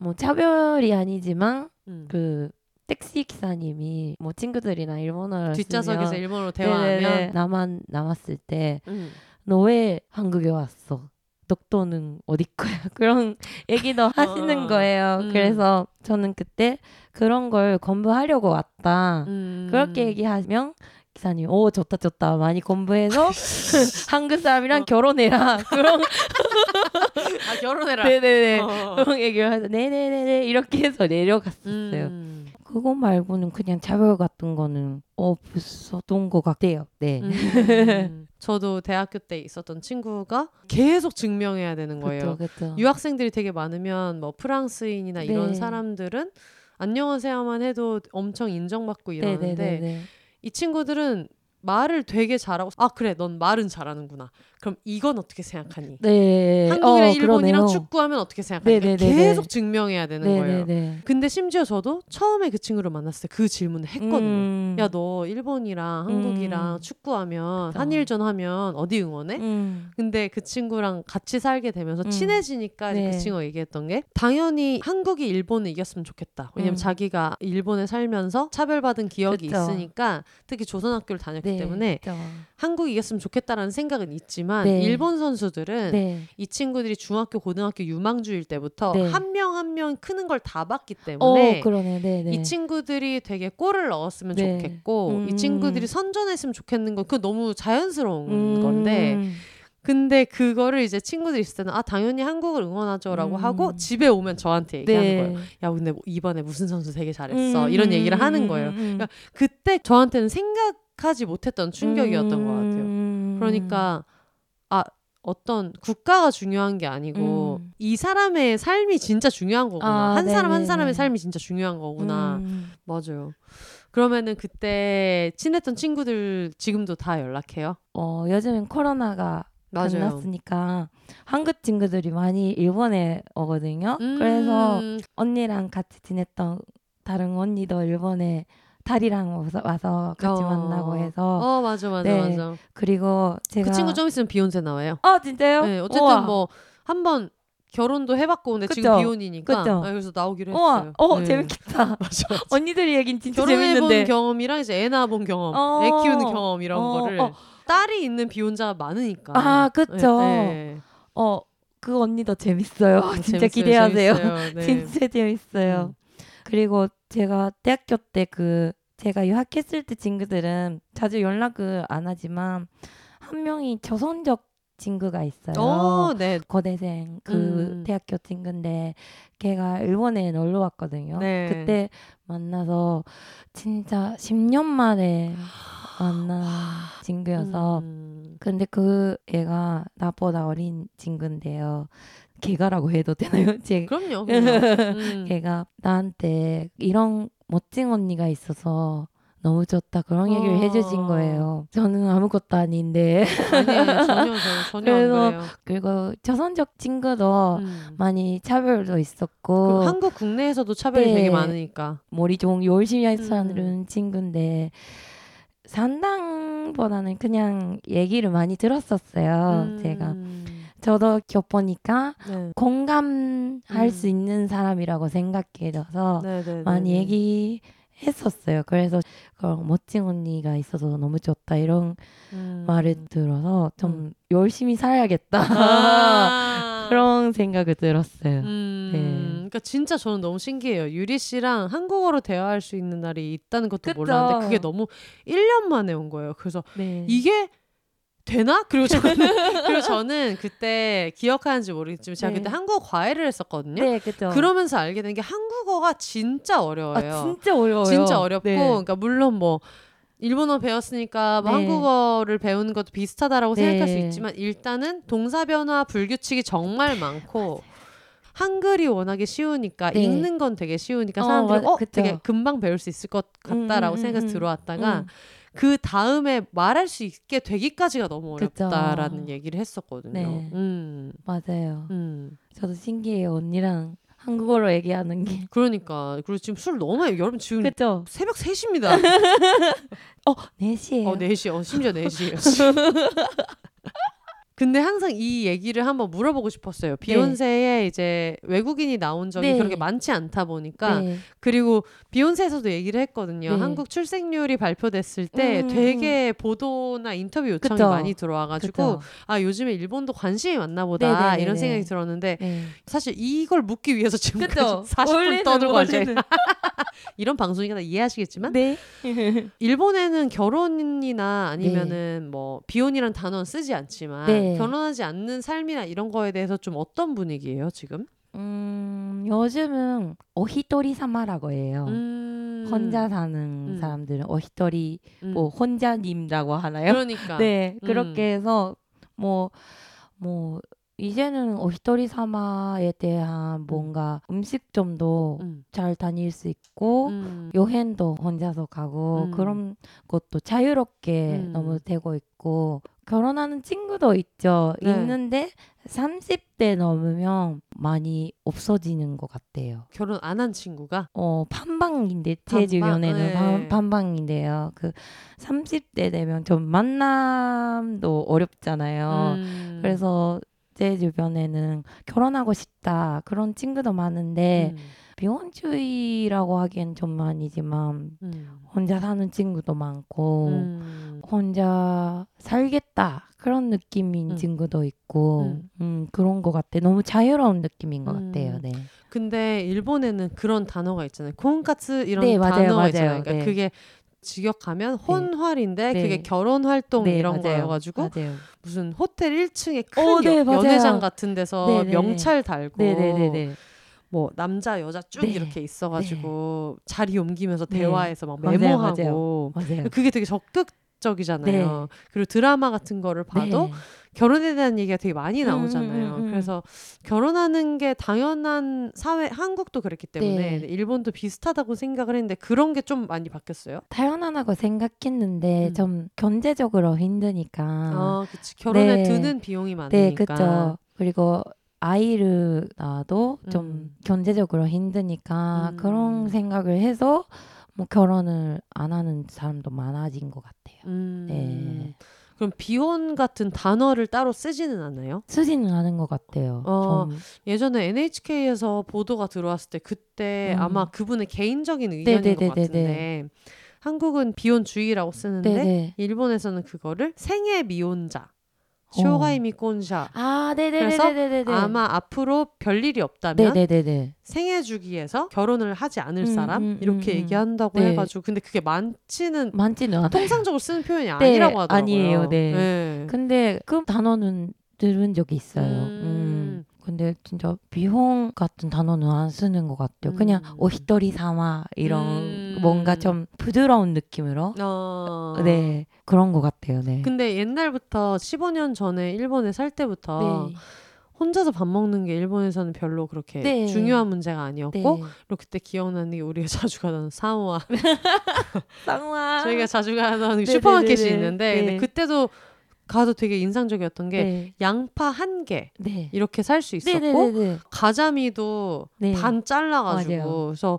뭐 차별이 아니지만 음. 그 택시 기사님이 뭐 친구들이나 일본어를 뒷좌석에서 쓰면 일본어로 대화하면 나만 남았을 때 음. 너왜 한국에 왔어? 독도는 어디 거야? 그런 얘기도 하시는 거예요. 음. 그래서 저는 그때 그런 걸 공부하려고 왔다. 음. 그렇게 얘기하면 기사님, 오 좋다 좋다 많이 공부해서 한국 사람이랑 어. 결혼해라. 그런 아 결혼해라. 네네네 어. 그런 얘기를 해서 네네네네 이렇게 해서 내려갔었어요. 음. 그거 말고는 그냥 차별 같은 거는 없었던 것 같아요. 네. 음. 저도 대학교 때 있었던 친구가 계속 증명해야 되는 거예요. 그쵸, 그쵸. 유학생들이 되게 많으면 뭐 프랑스인이나 이런 네. 사람들은 안녕하세요만 해도 엄청 인정받고 이러는데 네네네네. 이 친구들은 말을 되게 잘하고 아 그래 넌 말은 잘하는구나 그럼 이건 어떻게 생각하니 네. 한국이랑 어, 일본이랑 그러네요. 축구하면 어떻게 생각하니 그러니까. 계속 증명해야 되는 거예요 네네네. 근데 심지어 저도 처음에 그 친구를 만났을 때 그 질문을 했거든요 음. 야너 일본이랑 한국이랑 음. 축구하면 그쵸. 한일전 하면 어디 응원해? 음. 근데 그 친구랑 같이 살게 되면서 음. 친해지니까 이제 네. 그 친구가 얘기했던 게 당연히 한국이 일본을 이겼으면 좋겠다. 왜냐면 음. 자기가 일본에 살면서 차별받은 기억이 그쵸. 있으니까 특히 조선학교를 다녔기 네. 때문에 그쵸. 한국이 이겼으면 좋겠다라는 생각은 있지만 네. 일본 선수들은 네. 이 친구들이 중학교 고등학교 유망주일 때부터 네. 한명 한 명 크는 걸 다 봤기 때문에 어, 그러네. 네네. 이 친구들이 되게 골을 넣었으면 네. 좋겠고 이 음. 친구들이 선전했으면 좋겠는 건 그거 너무 자연스러운 음. 건데 근데 그거를 이제 친구들이 있을 때는 아 당연히 한국을 응원하죠라고 음. 하고 집에 오면 저한테 얘기하는 네. 거예요. 야 근데 뭐 이번에 무슨 선수 되게 잘했어 음, 이런 얘기를 음, 하는 음, 거예요. 음, 음. 그러니까 그때 저한테는 생각하지 못했던 충격이었던 것 같아요. 음. 그러니까 아 어떤 국가가 중요한 게 아니고 음. 이 사람의 삶이 진짜 중요한 거구나. 아, 한 사람 한 네네네. 사람의 삶이 진짜 중요한 거구나. 음. 맞아요. 그러면은 그때 친했던 친구들 지금도 다 연락해요? 어, 요즘엔 코로나가 끝났으니까 한국 친구들이 많이 일본에 오거든요. 음, 그래서 언니랑 같이 지냈던 다른 언니도 일본에 달이랑 와서, 와서 같이 어. 만나고 해서 어 맞아 맞아 네. 맞아. 그리고 제가 그 친구 좀 있으면 비욘세 나와요. 어 진짜요? 네, 어쨌든 우와. 뭐 한번 결혼도 해봤고 근데 지금 그쵸? 비혼이니까 그쵸? 아, 그래서 나오기로 우와, 했어요. 어 네. 재밌겠다. 맞아. 언니들 얘긴 진짜 결혼해본 재밌는데. 경험이랑 이제 애 낳아본 경험, 어. 애 키우는 경험 이런 어, 거를 어. 딸이 있는 비혼자가 많으니까. 아, 그쵸. 네, 네. 어, 그 언니도 재밌어요. 어, 진짜 재밌어요, 기대하세요. 재밌어요. 네. 진짜 재밌어요. 음. 그리고 제가 대학교 때 그 제가 유학했을 때 친구들은 자주 연락을 안 하지만 한 명이 조선족 친구가 있어요. 어, 네. 고대생 그 음. 대학교 친구인데 걔가 일본에 놀러 왔거든요. 네. 그때 만나서 진짜 10년 만에 만난 친구여서 음. 근데 그 애가 나보다 어린 친구인데요. 걔가라고 해도 되나요? 제 그럼요. 그럼요. 음. 걔가 나한테 이런 멋진 언니가 있어서 너무 좋다 그런 얘기를 어. 해주신 거예요. 저는 아무것도 아닌데 아니에요. 전혀 전혀, 그래서 안 그래요. 그리고 조선족 친구도 음. 많이 차별도 그 있었고 한국 국내에서도 차별이 네. 되게 많으니까. 머리 좀 열심히 음. 하는 친구인데 산당보다는 그냥 얘기를 많이 들었었어요. 음. 제가 저도 겪보니까 네. 공감할 음. 수 있는 사람이라고 생각해져서 네, 네, 많이. 얘기했었어요. 그래서 그런 멋진 언니가 있어서 너무 좋다 이런 음. 말을 들어서 좀 열심히 살아야겠다 아. 그런 생각을 들었어요. 음, 네. 그러니까 진짜 저는 너무 신기해요. 유리 씨랑 한국어로 대화할 수 있는 날이 있다는 것도 그쵸. 몰랐는데 그게 너무 1년 만에 온 거예요. 그래서 네. 이게 되나? 그리고 저는 그리고 저는 그때 기억하는지 모르겠지만 제가 네. 그때 한국어 과외를 했었거든요. 네, 그죠. 그러면서 알게 된 게 한국어가 진짜 어려워요. 아, 진짜 어려워요. 진짜 어렵고 네. 그러니까 물론 뭐 일본어 배웠으니까 뭐 네. 한국어를 배우는 것도 비슷하다라고 네. 생각할 수 있지만 일단은 동사 변화 불규칙이 정말 많고 한글이 워낙에 쉬우니까 네. 읽는 건 되게 쉬우니까 어, 사람들이 어. 그쵸. 되게 금방 배울 수 있을 것 같다라고 음, 음, 생각해서 음, 들어왔다가 음. 그 다음에 말할 수 있게 되기까지가 너무 그쵸. 어렵다라는 얘기를 했었거든요. 네. 음, 맞아요. 음. 저도 신기해요. 언니랑 한국어로 얘기하는 게. 그러니까 그리고 지금 술 너무 많이 여러분 지금 그죠? 새벽 3시입니다. 어, 4시에요. 어, 4시. 어, 심지어 4시예요. 근데 항상 이 얘기를 한번 물어보고 싶었어요. 비욘세에 이제 외국인이 나온 적이 네. 그렇게 많지 않다 보니까 네. 그리고 비욘세에서도 얘기를 했거든요. 네. 한국 출생률이 발표됐을 때 음, 되게 보도나 인터뷰 요청이 그쵸. 많이 들어와가지고 그죠? 아 요즘에 일본도 관심이 많나 보다. 이런 생각이 들었는데 네. 사실 이걸 묻기 위해서 지금까지 그쵸? 40분 원래는, 떠들고 원래는. 이런 방송이니까 이해하시겠지만 네. 일본에는 결혼이나 아니면은 뭐 비혼이란 단어는 쓰지 않지만 네. 결혼하지 않는 삶이나 이런 거에 대해서 좀 어떤 분위기예요 지금? 음, 요즘은 오히토리 사마라고 해요. 음. 혼자 사는 음. 사람들은 오히토리 음. 뭐 혼자님이라고 하나요? 그러니까 네, 음. 그렇게 해서 뭐뭐 이제는 오히토리 사마에 대한 뭔가 음 식점도 음. 잘 다닐 수 있고 음. 여행도 혼자서 가고 음. 그런 것도 자유롭게 음. 너무 되고 있고 결혼하는 친구도 있죠. 네. 있는데 30대 넘으면 많이 없어지는 것 같아요. 결혼 안 한 친구가 어 반방인데 제? 주변에는 네. 반, 반방인데요. 그 30대 되면 좀 만남도 어렵잖아요. 음. 그래서 제 주변에는 결혼하고 싶다 그런 친구도 많은데 음. 비혼주의라고 하기엔 좀 아니지만 음. 혼자 사는 친구도 많고 음. 혼자 살겠다 그런 느낌인 음. 친구도 있고 음. 음. 그런 것 같아 너무 자유로운 느낌인 것 음. 같아요. 네. 근데 일본에는 그런 단어가 있잖아요. 콘카츠 이런 네, 맞아요, 단어가 맞아요. 있잖아요. 그러니까 네. 그게 직역하면 혼활인데 네. 그게 결혼 활동 네, 이런 맞아요. 거여가지고 맞아요. 무슨 호텔 1층에 큰 어, 네, 여-. 연회장 같은 데서 네, 네, 네. 명찰 달고. 뭐 남자 여자 쭉 네. 이렇게 있어가지고 자리 옮기면서 네. 대화해서 막 맞아요, 메모하고 맞아요. 그게 되게 적극적이잖아요. 그리고 드라마 같은 거를 봐도 네. 결혼에 대한 얘기가 되게 많이 음, 나오잖아요. 음, 음, 음. 그래서 결혼하는 게 당연한 사회 한국도 그랬기 때문에 네. 일본도 비슷하다고 생각을 했는데 그런 게 좀 많이 바뀌었어요. 당연하다고 생각했는데 음. 좀 경제적으로 힘드니까 아, 그치. 결혼에 네. 드는 비용이 많으니까. 네, 그렇죠. 그리고 아이를 낳아도 좀 음. 경제적으로 힘드니까 음. 그런 생각을 해서 뭐 결혼을 안 하는 사람도 많아진 것 같아요. 음. 네. 그럼 비혼 같은 단어를 따로 쓰지는 않아요? 쓰지는 않은 것 같아요. 어, 좀. 예전에 NHK에서 보도가 들어왔을 때 그때 음. 아마 그분의 개인적인 의견인 네네네네네. 것 같은데 한국은 비혼주의라고 쓰는데 네네. 일본에서는 그거를 생애 미혼자, 어. 쇼가이 미혼자. 아, 그래서 네네네네네네. 아마 앞으로 별 일이 없다면 네네네네. 생애 주기에서 결혼을 하지 않을 음, 사람 음, 이렇게 음, 음. 얘기한다고 네. 해가지고 근데 그게 많지는 많지는. 통상적으로 쓰는 표현이 네, 아니라고 하더라고요. 아니에요, 네. 네. 근데 그 단어는 들은 적이 있어요. 음. 음. 근데 진짜 비혼 같은 단어는 안 쓰는 것 같아요. 그냥 음. 오히토리 사마 이런 음. 뭔가 좀 부드러운 느낌으로 어. 네 그런 것 같아요. 네. 근데 옛날부터 15년 전에 일본에 살 때부터 네. 혼자서 밥 먹는 게 일본에서는 별로 그렇게 네. 중요한 문제가 아니었고 네. 그리고 그때 기억나는 게 우리가 자주 가던 사우와 쌍화 저희가 자주 가던 네, 슈퍼마켓이 네, 네, 네. 있는데 네. 근데 그때도 가도 되게 인상적이었던 게 네. 양파 한개 네. 이렇게 살 수 있었고. 가자미도 네. 반 잘라가지고 맞아요. 그래서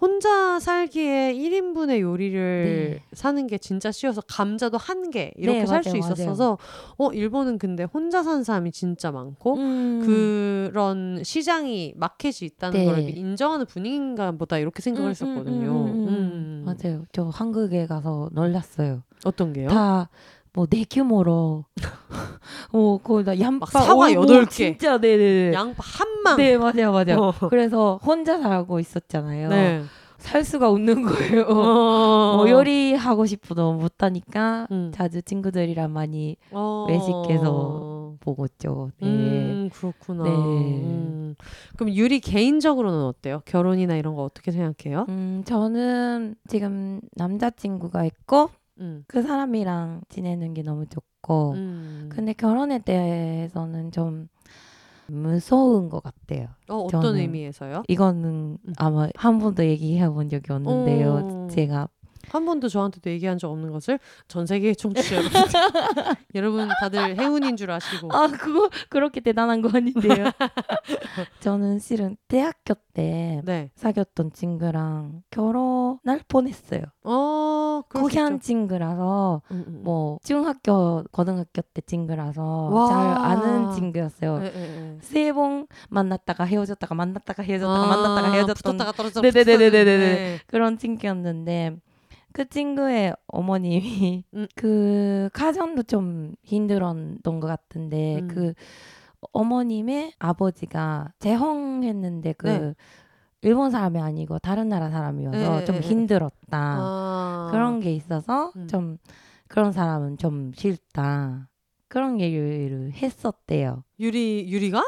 혼자 살기에 1인분의 요리를 네. 사는 게 진짜 쉬워서 감자도 한 개 이렇게 네, 살수 맞아요, 있었어서 어 일본은 근데 혼자 사는 사람이 진짜 많고 음. 그런 시장이 마켓이 있다는 네. 걸 인정하는 분위기인가 보다 이렇게 생각을 음, 했었거든요. 음, 음, 음, 음. 맞아요. 저 한국에 가서 놀랐어요. 어떤 게요? 다 뭐 대규모로 뭐 거기다 양파 사과 뭐 여덟 개. 진짜 네네네 양파 한망. 네 맞아요 맞아요 어. 그래서 혼자 살고 있었잖아요 네. 살 수가 없는 거예요 어. 뭐 요리하고 싶어도 못하니까 음. 자주 친구들이랑 많이 어. 외식해서 먹었죠 네. 음, 그렇구나. 네. 음. 그럼 유리 개인적으로는 어때요? 결혼이나 이런 거 어떻게 생각해요? 음, 저는 지금 남자친구가 있고 음. 그 사람이랑 지내는 게 너무 좋고 음. 근데 결혼에 대해서는 좀 무서운 것 같아요. 어, 어떤 저는 의미에서요? 이거는 음. 아마 한 번도 얘기해 본 적이 없는데요. 어. 제가 한 번도 저한테도 얘기한 적 없는 것을 전 세계 청취자 여러분 여러분 다들 행운인 줄 아시고 아 그거 그렇게 대단한 거 아닌데요. 저는 실은 대학교 때 네. 사귀었던 친구랑 결혼할 뻔했어요. 어, 고향. 친구라서 음, 음. 뭐 중학교 고등학교 때 친구라서 와. 잘 아는 친구였어요. 예, 예, 예. 세번 만났다가 헤어졌다가 만났다가 헤어졌다가 아, 만났다가 헤어졌던 붙었다가 떨어졌다가 네네네네네네. 붙었다가, 그런 친구였는데 그 친구의 어머님이 음. 그 가정도 좀 힘들었던 것 같은데 음. 그 어머님의 아버지가 재혼했는데 그 네. 일본 사람이 아니고 다른 나라 사람이어서 네, 좀 네, 네. 힘들었다 아. 그런 게 있어서 음. 좀 그런 사람은 좀 싫다 그런 얘기를 했었대요. 유리 유리가?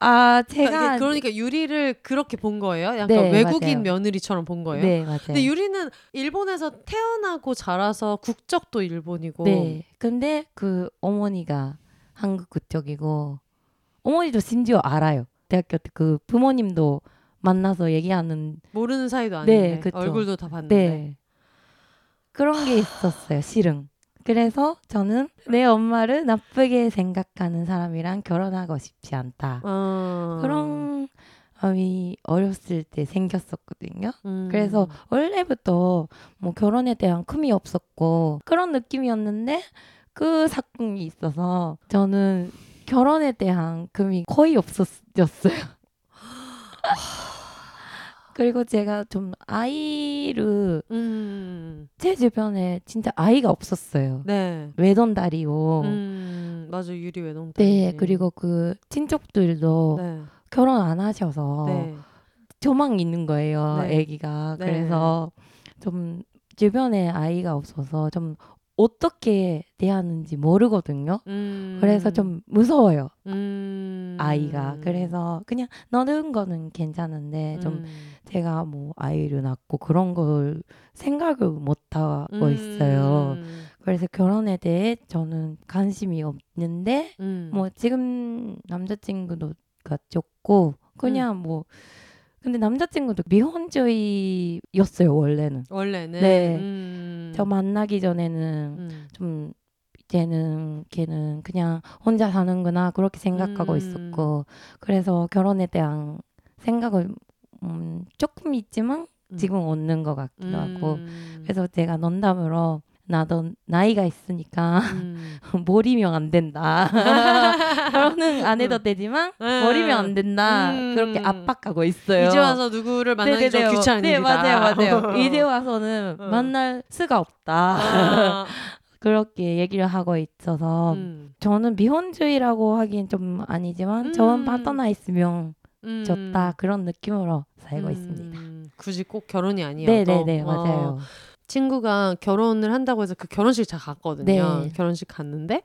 아 제가 제가 그러니까 유리를 그렇게 본 거예요. 약간 네, 외국인 맞아요. 며느리처럼 본 거예요. 네 맞아요. 근데 유리는 일본에서 태어나고 자라서 국적도 일본이고. 네. 근데 그 어머니가 한국 국적이고 어머니도 심지어 알아요. 대학교 때 그 부모님도 만나서 얘기하는 모르는 사이도 아닌데 네, 그쵸. 얼굴도 다 봤는데. 네. 그런 게 있었어요. 실은. 그래서 저는 내 엄마를 나쁘게 생각하는 사람이랑 결혼하고 싶지 않다. 어. 그런 마음이 어렸을 때 생겼었거든요. 음. 그래서 원래부터 뭐 결혼에 대한 꿈이 없었고 그런 느낌이었는데 그 사건이 있어서 저는 결혼에 대한 꿈이 거의 없었어요. 그리고 제가 좀 아이를 음. 제 주변에 진짜 아이가 없었어요. 네. 외동딸이고 음. 맞아 유리 외동딸. 네 그리고 그 친척들도 네. 결혼 안 하셔서 네. 저만 있는 거예요, 네. 아기가. 네. 그래서 좀 주변에 아이가 없어서 좀 어떻게 대하는지 모르거든요. 음. 그래서 좀 무서워요, 음. 아이가. 그래서 그냥 너는 거는 괜찮은데 좀 음. 제가 뭐 아이를 낳고 그런 걸 생각을 못 하고 있어요. 음. 그래서 결혼에 대해 저는 관심이 없는데 음. 뭐 지금 남자친구가 좋고 그냥 음. 뭐 근데 남자친구도 미혼주의였어요 원래는 원래는 네. 음. 저 만나기 전에는 음. 좀 이제는 걔는 그냥 혼자 사는구나 그렇게 생각하고 음. 있었고 그래서 결혼에 대한 생각을 음, 조금 있지만 음. 지금 없는 것 같기도 하고 음. 그래서 제가 농담으로 나도 나이가 있으니까 음. 머리면 안 된다. 결혼은 안 해도 되지만 음. 머리면 안 된다. 음. 그렇게 압박하고 있어요. 이제 와서 누구를 만나기 좀 네네네. 귀찮은 네, 일이다. 맞아요, 맞아요. 이제 와서는 어. 만날 수가 없다. 아. 그렇게 얘기를 하고 있어서 음. 저는 미혼주의라고 하기엔 좀 아니지만 음. 좋은 파트너 있으면 음. 좋다 그런 느낌으로 살고 음. 있습니다. 굳이 꼭 결혼이 아니어도. 네네네 어. 맞아요. 친구가 결혼을 한다고 해서 그 결혼식 잘 갔거든요. 네. 결혼식 갔는데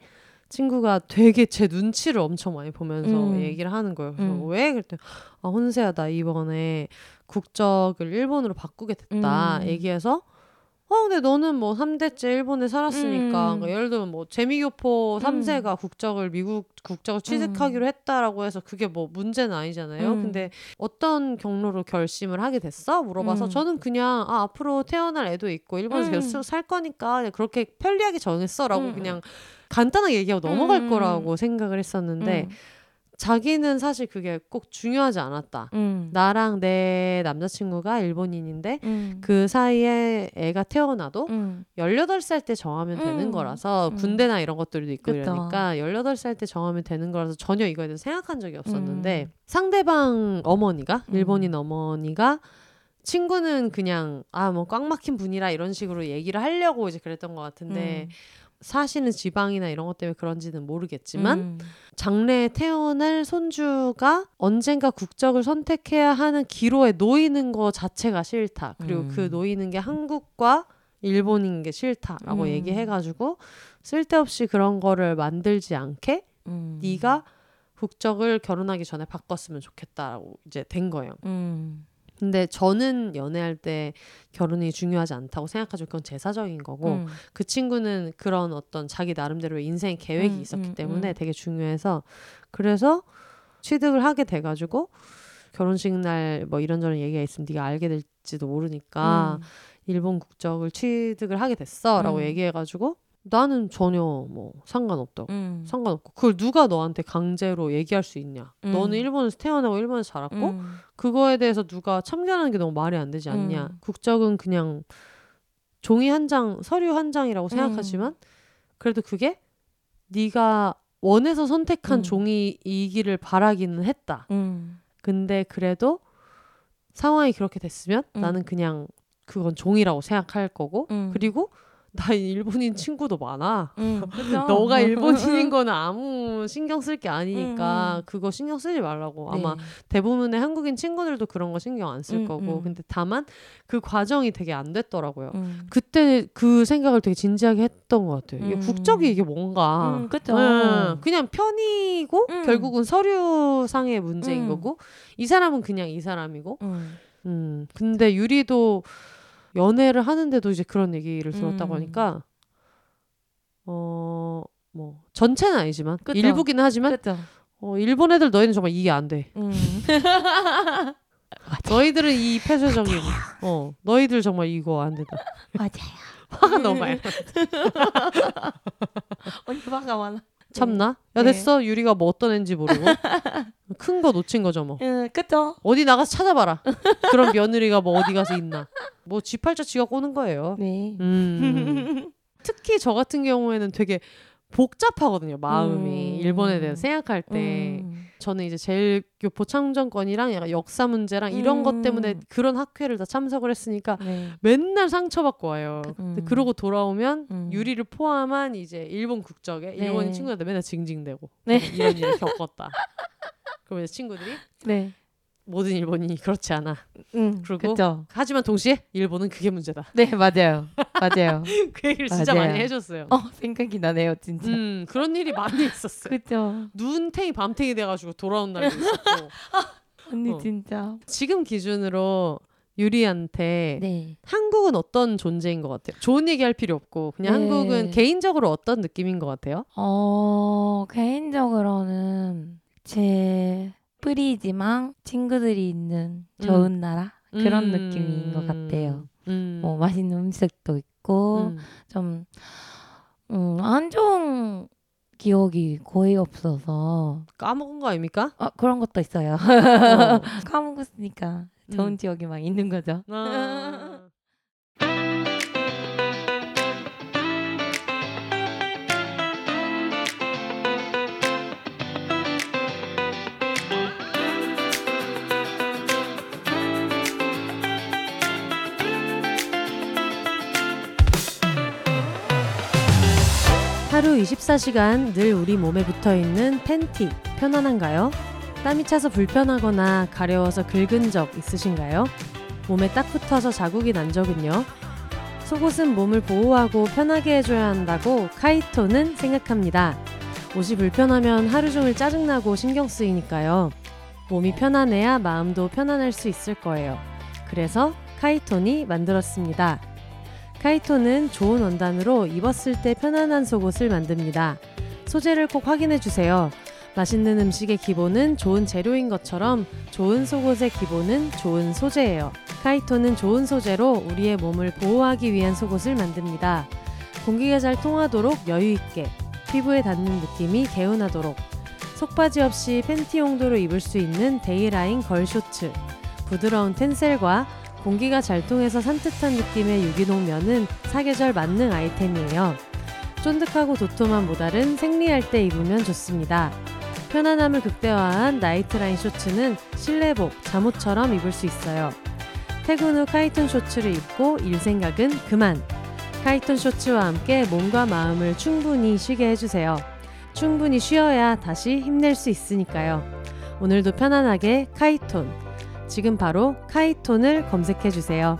친구가 되게 제 눈치를 엄청 많이 보면서 음. 얘기를 하는 거예요. 그래서 음. 왜 그랬더니 아 혼세야 나 이번에 국적을 일본으로 바꾸게 됐다 음. 얘기해서 어 근데 너는 뭐 3대째 일본에 살았으니까 음. 그러니까 예를 들면 뭐 재미교포 3세가 국적을 미국 국적을 취득하기로 했다라고 해서 그게 뭐 문제는 아니잖아요. 음. 근데 어떤 경로로 결심을 하게 됐어? 물어봐서 음. 저는 그냥 아 앞으로 태어날 애도 있고 일본에서 음. 계속 살 거니까 그렇게 편리하게 정했어라고 음. 그냥 간단하게 얘기하고 넘어갈 음. 거라고 생각을 했었는데 자기는 사실 그게 꼭 중요하지 않았다. 음. 나랑 내 남자친구가 일본인인데 음. 그 사이에 애가 태어나도 음. 18살 때 정하면 되는 음. 거라서 음. 군대나 이런 것들도 있고 그쵸. 이러니까 18살 때 정하면 되는 거라서 전혀 이거에 대해서 생각한 적이 없었는데 음. 상대방 어머니가 음. 일본인 어머니가 친구는 그냥 아 뭐 꽉 막힌 분이라 이런 식으로 얘기를 하려고 이제 그랬던 것 같은데 음. 사시는 지방이나 이런 것 때문에 그런지는 모르겠지만 음. 장래에 태어날 손주가 언젠가 국적을 선택해야 하는 기로에 놓이는 거 자체가 싫다. 그리고 음. 그 놓이는 게 한국과 일본인 게 싫다라고 음. 얘기해가지고 쓸데없이 그런 거를 만들지 않게 음. 네가 국적을 결혼하기 전에 바꿨으면 좋겠다라고 이제 된 거예요. 음. 근데 저는 연애할 때 결혼이 중요하지 않다고 생각하죠. 그건 제 사적인 거고 음. 그 친구는 그런 어떤 자기 나름대로의 인생 계획이 음, 있었기 음, 때문에 음. 되게 중요해서 그래서 취득을 하게 돼가지고 결혼식 날 뭐 이런저런 얘기가 있으면 네가 알게 될지도 모르니까 음. 일본 국적을 취득을 하게 됐어라고 음. 얘기해가지고 나는 전혀 뭐 상관없다고 음. 상관없고 그걸 누가 너한테 강제로 얘기할 수 있냐 음. 너는 일본에서 태어나고 일본에서 자랐고 음. 그거에 대해서 누가 참견하는 게 너무 말이 안 되지 않냐. 음. 국적은 그냥 종이 한 장, 서류 한 장이라고 생각하지만 그래도 그게 네가 원해서 선택한 음. 종이이기를 바라기는 했다. 음. 근데 그래도 상황이 그렇게 됐으면 음. 나는 그냥 그건 종이라고 생각할 거고 음. 그리고 나 일본인 친구도 많아. 음. 그죠? 너가 일본인인 거는 아무 신경 쓸 게 아니니까 음, 음. 그거 신경 쓰지 말라고 네. 아마 대부분의 한국인 친구들도 그런 거 신경 안쓸 음, 거고 음. 근데 다만 그 과정이 되게 안 됐더라고요. 음. 그때 그 생각을 되게 진지하게 했던 것 같아요. 이게 음. 국적이 이게 뭔가. 음, 그죠. 예, 그냥 편이고 음. 결국은 서류상의 문제인 음. 거고 이 사람은 그냥 이 사람이고. 음. 음. 근데 유리도 연애를 하는데도 이제 그런 얘기를 들었다고 음. 하니까 어. 뭐 전체는 아니지만 그쵸. 일부기는 하지만 그죠. 어, 일본 애들 너희는 정말 이해 안 돼. 음. 너희들은 이 폐쇄적인 어 너희들 정말 이거 안 된다. 맞아요. 화가 너무 나. 언니 화가 많아. 참나? 야 네. 됐어 유리가 뭐 어떤 애인지 모르고 큰 거 놓친 거죠 뭐. 음, 그죠. 어디 나가서 찾아봐라. 그런 며느리가 뭐 어디 가서 있나. 뭐 쥐팔자 쥐가 꼬는 거예요. 네. 음. 특히 저 같은 경우에는 되게 복잡하거든요 마음이 음. 일본에 대해서 생각할 때 음. 저는 이제 제일 교포 창정권이랑 약간 역사 문제랑 이런 것 때문에 음. 그런 학회를 다 참석을 했으니까 네. 맨날 상처받고 와요. 근데 음. 그러고 돌아오면 음. 유리를 포함한 이제 일본 국적에 네. 일본인 친구한테 맨날 징징대고 네. 이런 일을 겪었다. 그러면 친구들이 네. 모든 일본인이 그렇지 않아. 음. 그리고 그죠. 하지만 동시에 일본은 그게 문제다. 네, 맞아요. 맞아요. 그 얘기를 진짜 맞아요. 많이 해줬어요. 어, 생각이 나네요, 진짜. 음 그런 일이 많이 있었어요. 그죠. 눈탱이 밤탱이 돼가지고 돌아온 날도 있었고 언니 어. 진짜. 지금 기준으로 유리한테 네. 한국은 어떤 존재인 것 같아요? 좋은 얘기할 필요 없고 그냥 네. 한국은 개인적으로 어떤 느낌인 것 같아요? 어, 개인적으로는 제 뿌리지만 친구들이 있는 좋은 나라 그런 음. 느낌인 것 같아요. 음. 뭐 맛있는 음식도 있고 음. 좀 음, 안 좋은 기억이 거의 없어서 까먹은 거 아닙니까? 아, 그런 것도 있어요. 어. 까먹었으니까 좋은 음. 기억이 막 있는 거죠. 아. 하루 24시간 늘 우리 몸에 붙어 있는 팬티 편안한가요? 땀이 차서 불편하거나 가려워서 긁은 적 있으신가요? 몸에 딱 붙어서 자국이 난 적은요? 속옷은 몸을 보호하고 편하게 해줘야 한다고 카이토는 생각합니다. 옷이 불편하면 하루 종일 짜증나고 신경 쓰이니까요. 몸이 편안해야 마음도 편안할 수 있을 거예요. 그래서 카이톤이 만들었습니다. 카이토는 좋은 원단으로 입었을 때 편안한 속옷을 만듭니다. 소재를 꼭 확인해 주세요. 맛있는 음식의 기본은 좋은 재료인 것처럼 좋은 속옷의 기본은 좋은 소재예요. 카이토는 좋은 소재로 우리의 몸을 보호하기 위한 속옷을 만듭니다. 공기가 잘 통하도록 여유 있게 피부에 닿는 느낌이 개운하도록 속바지 없이 팬티 용도로 입을 수 있는 데이라인 걸 쇼츠 부드러운 텐셀과 공기가 잘 통해서 산뜻한 느낌의 유기농 면은 사계절 만능 아이템이에요. 쫀득하고 도톰한 모달은 생리할 때 입으면 좋습니다. 편안함을 극대화한 나이트라인 쇼츠는 실내복, 잠옷처럼 입을 수 있어요. 퇴근 후 카이튼 쇼츠를 입고 일 생각은 그만. 카이톤 쇼츠와 함께 몸과 마음을 충분히 쉬게 해주세요. 충분히 쉬어야 다시 힘낼 수 있으니까요. 오늘도 편안하게 카이톤. 지금 바로 카이톤을 검색해 주세요.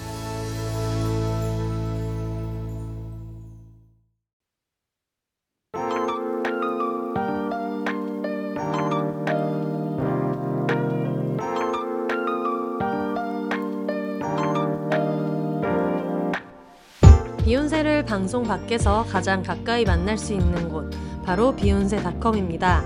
방송 밖에서 가장 가까이 만날 수 있는 곳 바로 비욘세닷컴입니다.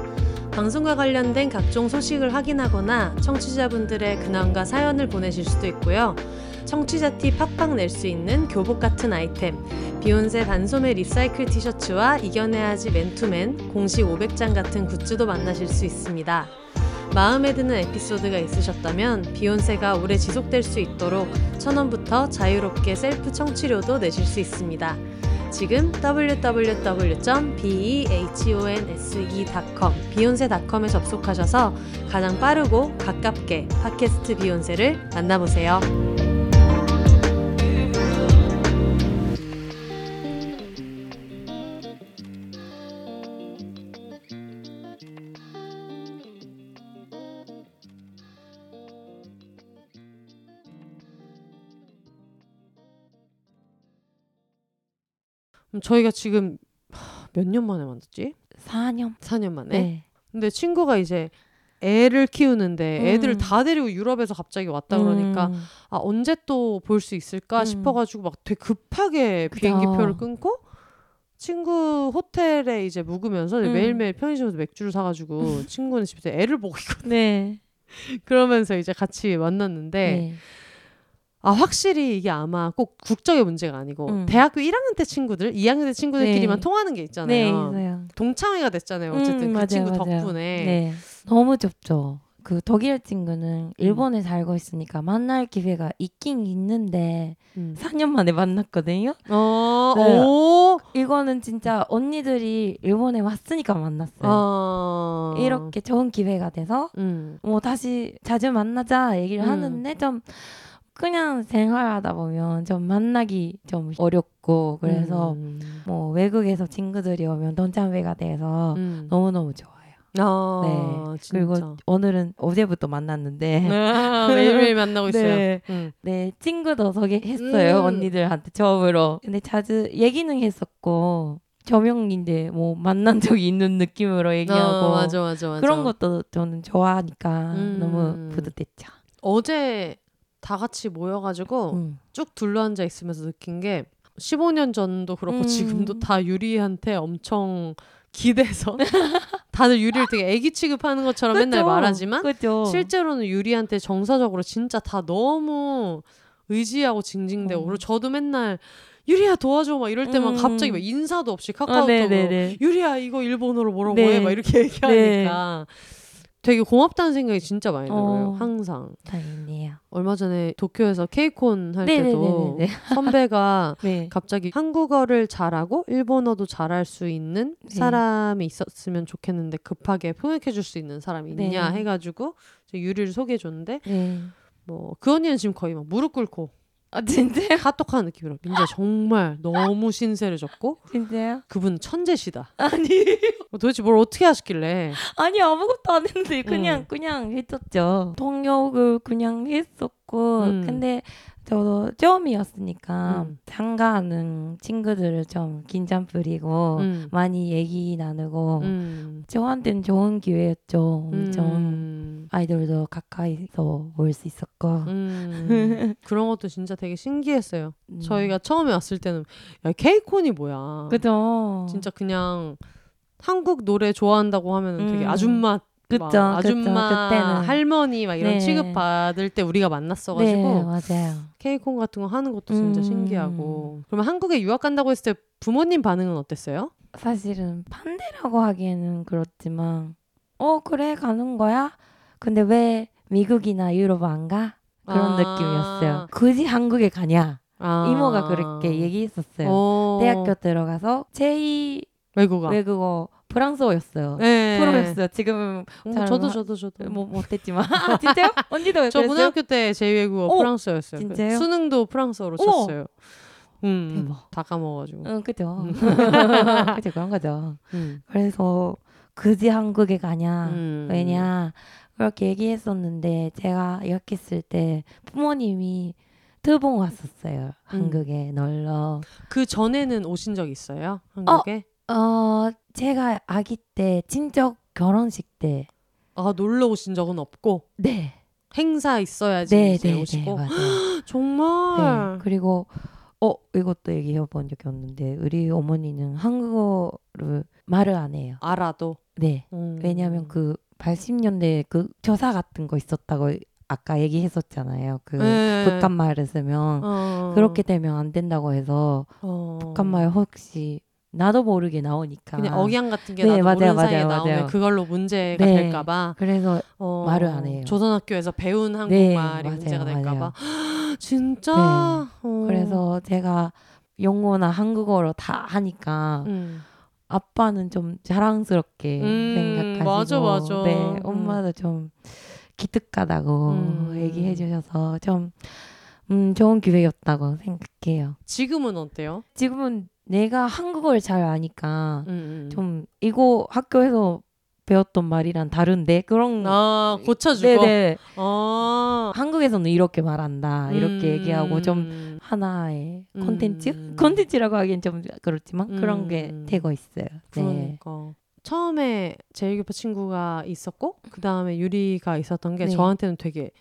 방송과 관련된 각종 소식을 확인하거나 청취자분들의 근황과 사연을 보내실 수도 있고요. 청취자 티 팍팍 낼 수 있는 교복 같은 아이템, 비욘세 반소매 리사이클 티셔츠와 이겨내야지 맨투맨 공식 500장 같은 굿즈도 만나실 수 있습니다. 마음에 드는 에피소드가 있으셨다면 비욘세가 오래 지속될 수 있도록 천원부터 자유롭게 셀프 청취료도 내실 수 있습니다. 지금 www.behonse.com 비욘세닷컴에 접속하셔서 가장 빠르고 가깝게 팟캐스트 비욘세를 만나보세요. 저희가 지금 몇 년 만에 만났지? 4년. 4년 만에. 네. 근데 친구가 이제 애를 키우는데 음. 애들을 다 데리고 유럽에서 갑자기 왔다 그러니까 음. 아 언제 또 볼 수 있을까 음. 싶어가지고 막 되게 급하게 그죠. 비행기 표를 끊고 친구 호텔에 이제 묵으면서 음. 매일매일 편의점에서 맥주를 사가지고 친구는 집에서 애를 보고 있거든. 네. 그러면서 이제 같이 만났는데 네. 아 확실히 이게 아마 꼭 국적의 문제가 아니고 음. 대학교 1학년 때 친구들, 2학년 때 친구들끼리만 네. 통하는 게 네, 있잖아요. 있어요. 동창회가 됐잖아요. 어쨌든 음, 그 맞아요, 친구 맞아요. 덕분에. 네. 너무 좁죠. 그 독일 친구는 음. 일본에 살고 있으니까 만날 기회가 있긴 있는데 음. 4년 만에 만났거든요. 어, 네. 오, 이거는 진짜 언니들이 일본에 왔으니까 만났어요. 어, 이렇게 좋은 기회가 돼서 음, 뭐 다시 자주 만나자 얘기를 음. 하는데 좀 그냥 생활하다 보면 좀 만나기 좀 어렵고 그래서 음, 뭐 외국에서 친구들이 오면 동창회가 돼서 음. 너무너무 좋아요. 아, 네. 진짜. 그리고 오늘은 어제부터 만났는데 아, 매일매일 만나고 있어요. 네. 음. 네 친구도 소개했어요 음. 언니들한테 처음으로 근데 자주 얘기는 했었고 저명인데 뭐 만난 적이 있는 느낌으로 얘기하고 어, 맞아, 맞아, 맞아. 그런 것도 저는 좋아하니까 음. 너무 뿌듯했죠. 어제 다 같이 모여가지고 음. 쭉 둘러앉아 있으면서 느낀 게 15년 전도 그렇고 음. 지금도 다 유리한테 엄청 기대서 다들 유리를 되게 애기 취급하는 것처럼 맨날? 말하지만 그죠. 실제로는 유리한테 정서적으로 진짜 다 너무 의지하고 징징대고 어. 그리고 저도 맨날 유리야 도와줘 막 이럴 때만 음. 갑자기 막 인사도 없이 아, 카카오톡으로 네네네. 유리야 이거 일본어로 뭐라고 네. 해막 이렇게 얘기하니까 되게 고맙다는 생각이 진짜 많이 들어요 어. 항상 다행이네요. 얼마 전에 도쿄에서 케이콘 할 때도 네네네네. 선배가 네. 갑자기 한국어를 잘하고 일본어도 잘할 수 있는 네. 사람이 있었으면 좋겠는데 급하게 통역해 줄 수 있는 사람이 있냐 네. 해가지고 저 유리를 소개해 줬는데 네. 뭐그 언니는 지금 거의 막 무릎 꿇고 아 진짜요? 카톡하는 느낌으로 민재 정말 너무 신세를 졌고 진짜요? 그분 천재시다. 아니 뭐 도대체 뭘 어떻게 하시길래 아니 아무것도 안 했는데 그냥 음. 그냥 했었죠. 통역을 그냥 했었고 음. 근데 저도 처음이었으니까 음. 참가하는 친구들을 좀 긴장 풀리고 음. 많이 얘기 나누고 음. 저한테는 좋은 기회였죠. 엄청 음. 아이돌도 가까이서 볼 수 있었고 음. 그런 것도 진짜 되게 신기했어요. 음. 저희가 처음에 왔을 때는 야 케이콘이 뭐야? 그죠. 진짜 그냥 한국 노래 좋아한다고 하면 은 되게 음. 아줌마 그쵸, 막 그쵸. 아줌마 그때는. 할머니 막 이런 네. 취급 받을 때 우리가 네 만났어가지고 맞아요. 케이콘 같은 거 하는 것도 진짜 음. 신기하고 그러면 한국에 유학 간다고 했을 때 부모님 반응은 어땠어요? 사실은 반대라고 하기에는 그렇지만 어 그래 가는 거야? 근데 왜 미국이나 유럽 안 가? 그런 아. 느낌이었어요. 굳이 한국에 가냐? 아. 이모가 그렇게 얘기했었어요. 어. 대학교 들어가서 제2 외국어 외국어 프랑스어였어요. 네. 프로였어요. 지금 어, 잘 저도 마- 저도 저도 뭐 못했지만 진짜요? 언니도 저 그랬어요? 고등학교 때 제2외국어 어, 프랑스어였어요. 진짜요? 수능도 프랑스어로 어머. 쳤어요. 음, 대박. 다 까먹어가지고. 응 그죠. 음. 그죠 그런 거죠. 음. 그래서 굳이 한국에 가냐? 음. 왜냐 그렇게 얘기했었는데 제가 유학했을 때 부모님이 두번 왔었어요 한국에 놀러 그 전에는 오신 적 있어요? 한국에? 어 제가 아기 때 친척 결혼식 아 놀러 오신 적은 없고 때네 행사 있어야지 네, 이제 네, 네, 오시고 맞아요. 정말 네. 그리고 어 이것도 얘기해 본 적이 없는데 우리 어머니는 한국어를 말을 안 해요. 알아도 네. 음. 왜냐하면 그 80년대 그 교사 같은 거 있었다고 아까 얘기했었잖아요. 그 네. 북한 말을 쓰면 어. 그렇게 되면 안 된다고 해서 어. 북한 말 혹시 나도 모르게 나오니까 그냥 억양 같은 게 네, 나도 맞아요, 모르는 사이에 맞아요, 나오면 맞아요. 그걸로 문제가 네. 될까봐 그래서 어, 말을 안 해요. 조선학교에서 배운 네, 한국말이 맞아요, 문제가 맞아요. 될까봐 진짜 네. 어. 그래서 제가 영어나 한국어로 다 하니까 음. 아빠는 좀 자랑스럽게 음, 생각하시고 맞아, 맞아. 네, 음. 엄마도 좀 기특하다고 음. 얘기해 주셔서 좀 음, 좋은 기회였다고 생각해요. 지금은 어때요? 지금은 내가 한국어를 잘 아니까 음, 음. 좀 이거 학교에서 배웠던 말이랑 다른데 그런 아 고쳐주고 네네 아 한국에서는 이렇게 말한다 이렇게 음. 얘기하고 좀 하나의 음. 콘텐츠 콘텐츠라고 하기엔 좀 그렇지만 그런 게 음. 되고 있어요. 네. 그러니까 처음에 제일교포 친구가 있었고 그 다음에 유리가 있었던 게 네. 저한테는 되게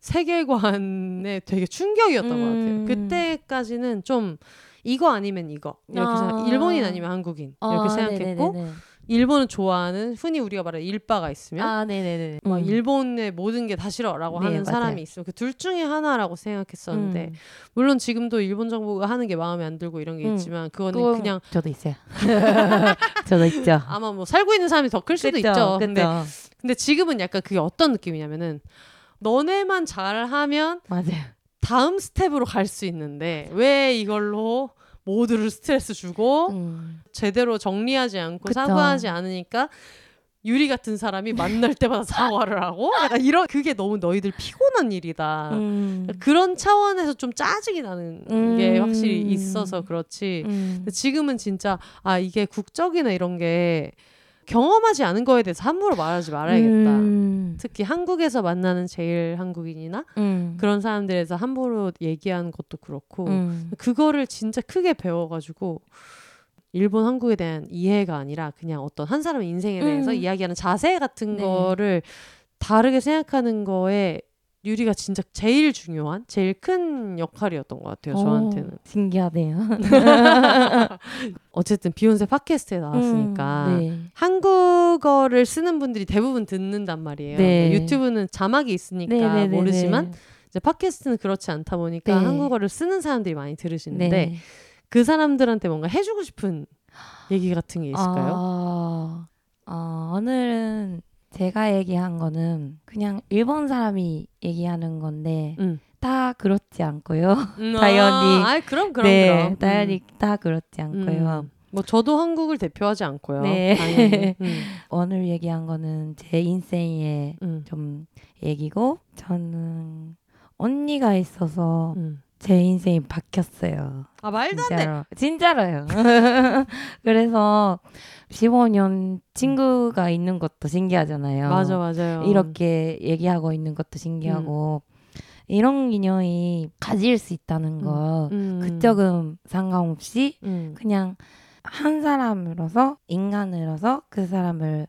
세계관에 되게 충격이었던 것 같아요. 음. 그때까지는 좀 이거 아니면 이거 이렇게 아. 생각, 일본인 아니면 한국인 이렇게 아, 생각했고 네네네네. 일본은 좋아하는 흔히 우리가 말하는 일바가 있으면 아 네네네. 막 음. 일본의 모든 게 다 싫어라고 네, 하는 맞아요. 사람이 있으면 그 둘 중에 하나라고 생각했었는데 음. 물론 지금도 일본 정부가 하는 게 마음에 안 들고 이런 게 음. 있지만 그거는 그냥 저도 있어요. 저도 있죠. 아마 뭐 살고 있는 사람이 더 클 수도 그쵸, 있죠. 근데 그쵸. 근데 지금은 약간 그게 어떤 느낌이냐면은 너네만 잘하면 맞아요. 다음 스텝으로 갈 수 있는데 왜 이걸로 모두를 스트레스 주고 음. 제대로 정리하지 않고 그쵸. 사과하지 않으니까 유리 같은 사람이 만날 때마다 사과를 하고 약간 이런 그게 너무 너희들 피곤한 일이다. 음. 그런 차원에서 좀 짜증이 나는 게 음. 확실히 있어서 그렇지. 음. 지금은 진짜 아 이게 국적이나 이런 게 경험하지 않은 거에 대해서 함부로 말하지 말아야겠다. 음. 특히 한국에서 만나는 제일 한국인이나 음. 그런 사람들에서 함부로 얘기하는 것도 그렇고 음. 그거를 진짜 크게 배워가지고 일본 한국에 대한 이해가 아니라 그냥 어떤 한 사람의 인생에 대해서 음. 이야기하는 자세 같은 네. 거를 다르게 생각하는 거에 유리가 진짜 제일 중요한 제일 큰 역할이었던 것 같아요 저한테는 오, 신기하네요. 어쨌든 비욘세 팟캐스트에 나왔으니까 음, 네. 한국어를 쓰는 분들이 대부분 듣는단 말이에요. 네. 유튜브는 자막이 있으니까 네네네네. 모르지만 이제 팟캐스트는 그렇지 않다 보니까 네. 한국어를 쓰는 사람들이 많이 들으시는데 네. 그 사람들한테 뭔가 해주고 싶은 얘기 같은 게 있을까요? 어, 어, 오늘은 제가 얘기한 거는 그냥 일본 사람이 얘기하는 건데 음. 다 그렇지 않고요. 음, 당연히. 아, 그럼 그럼 네, 그럼. 당연히 다 그렇지 음. 않고요. 음. 뭐 저도 한국을 대표하지 않고요. 네. 음. 오늘 얘기한 거는 제 인생의 음. 좀 얘기고 저는 언니가 있어서 음. 제 인생이 바뀌었어요. 아 말도 안 돼. 진짜로. 진짜로요. 그래서 15년 친구가 있는 것도 신기하잖아요. 맞아 맞아요. 이렇게 얘기하고 있는 것도 신기하고 이런 인연이 가질 수 있다는 거 음. 그쪽은 상관없이 음. 그냥 한 사람으로서 인간으로서 그 사람을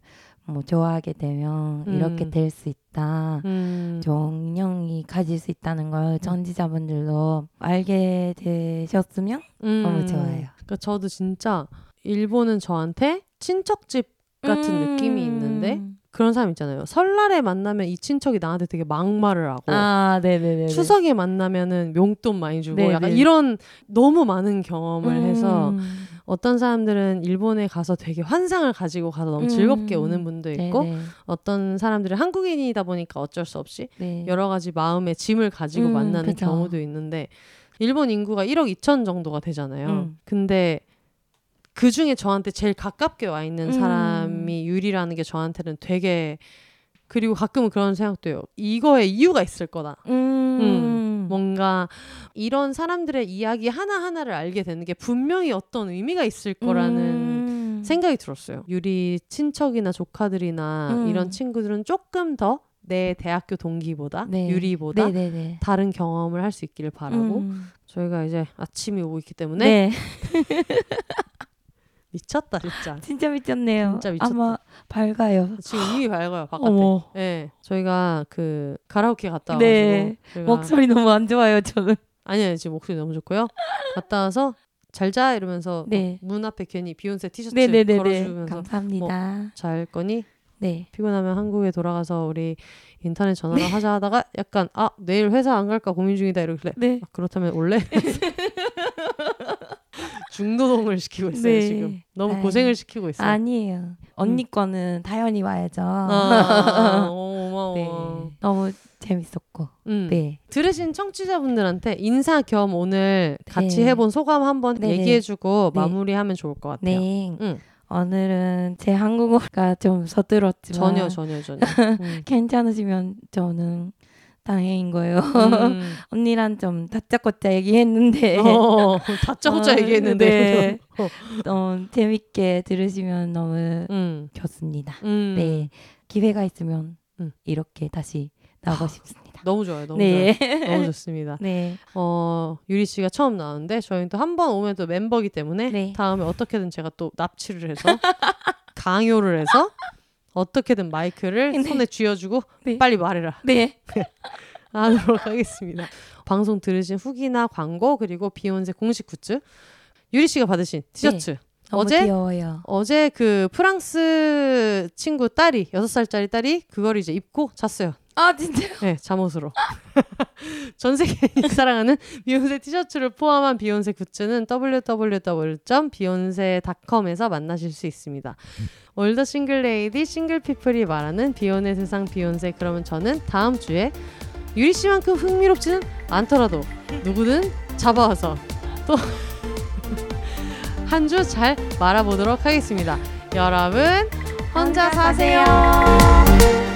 뭐 좋아하게 되면 음. 이렇게 될 수 있다. 음. 인연이 가질 수 있다는 걸 전지자분들도 알게 되셨으면 음. 너무 좋아요. 그러니까 저도 진짜 일본은 저한테 친척집 같은 음. 느낌이 있는데 그런 사람 있잖아요. 설날에 만나면 이 친척이 나한테 되게 막말을 하고 아, 네네네. 추석에 만나면은 용돈 많이 주고 네네. 약간 이런 너무 많은 경험을 음. 해서 어떤 사람들은 일본에 가서 되게 환상을 가지고 가서 너무 음. 즐겁게 오는 분도 있고 네네. 어떤 사람들은 한국인이다 보니까 어쩔 수 없이 네. 여러 가지 마음의 짐을 가지고 음, 만나는 그죠. 경우도 있는데 일본 인구가 1억 2천 정도가 되잖아요. 음. 근데 그 중에 저한테 제일 가깝게 와 있는 음. 사람이 유리라는 게 저한테는 되게 그리고 가끔은 그런 생각도 해요. 이거에 이유가 있을 거다. 음. 뭔가 이런 사람들의 이야기 하나하나를 알게 되는 게 분명히 어떤 의미가 있을 거라는 음. 생각이 들었어요. 유리 친척이나 조카들이나 음. 이런 친구들은 조금 더내 대학교 동기보다 네. 유리보다 네네네. 다른 경험을 할 수 있기를 바라고 음. 저희가 이제 아침이 오고 있기 때문에 네. 미쳤다 진짜. 진짜 미쳤네요. 진짜 미쳤다. 아마 밝아요. 지금 이미 밝아요 바깥에. 어머. 네, 저희가 그 가라오케 갔다 와가지고 네. 저희가 목소리 너무 안 좋아요, 저는. 아니에요 지금 목소리 너무 좋고요. 갔다 와서 잘자 이러면서 네. 막문 앞에 괜히 비욘세 티셔츠 네네네네. 걸어주면서 감사합니다. 잘 거니 네. 피곤하면 한국에 돌아가서 우리 인터넷 전화를 하자 하다가 약간 아 내일 회사 안 갈까 고민 중이다 이러길래 네. 아, 그렇다면 올래? 중노동을 시키고 있어요 네. 지금 너무 아이. 고생을 시키고 있어요. 아니에요. 언니 거는 다현이 와야죠. 아, 어, 고마워. 네. 너무 재밌었고. 음. 네. 들으신 청취자분들한테 인사 겸 오늘 같이 네. 해본 소감 한번 네네. 얘기해주고 네. 마무리하면 좋을 것 같아요. 네. 응. 오늘은 제 한국어가 좀 서툴었지만 전혀 전혀 전혀. 음. 괜찮으시면 저는 다행인 거예요. 음. 언니랑 좀 다짜고짜 얘기했는데 어, 다짜고짜 어, 얘기했는데. 어. 어, 재밌게 들으시면 너무 음. 좋습니다. 음. 네 기회가 있으면 음. 이렇게 다시 나오고 싶습니다. 너무 좋아요. 너무 네. 좋아요. 너무 좋습니다. 네. 어, 유리 씨가 처음 나왔는데 저희는 또 한 번 오면 또 멤버이기 때문에 네. 다음에 어떻게든 제가 또 납치를 해서 강요를 해서 어떻게든 마이크를 네. 손에 쥐어주고 네. 빨리 말해라 네. 하도록 하겠습니다. 방송 들으신 후기나 광고 그리고 비혼세 공식 굿즈 유리 씨가 받으신 티셔츠 너무 어제? 귀여워요. 어제 그 프랑스 친구 딸이 여섯 살짜리 딸이 그걸 이제 입고 잤어요. 아 진짜요? 네, 잠옷으로. 전 세계인이 사랑하는 비혼세 티셔츠를 포함한 비혼세 굿즈는 www.behonce.com에서 만나실 수 있습니다. All the single ladies single people이 말하는 비혼의 세상 비혼세 그러면 저는 다음 주에 유리 씨만큼 흥미롭지는 않더라도 누구든 잡아와서 또 한 주 잘 말아보도록 하겠습니다. 여러분 혼자 사세요.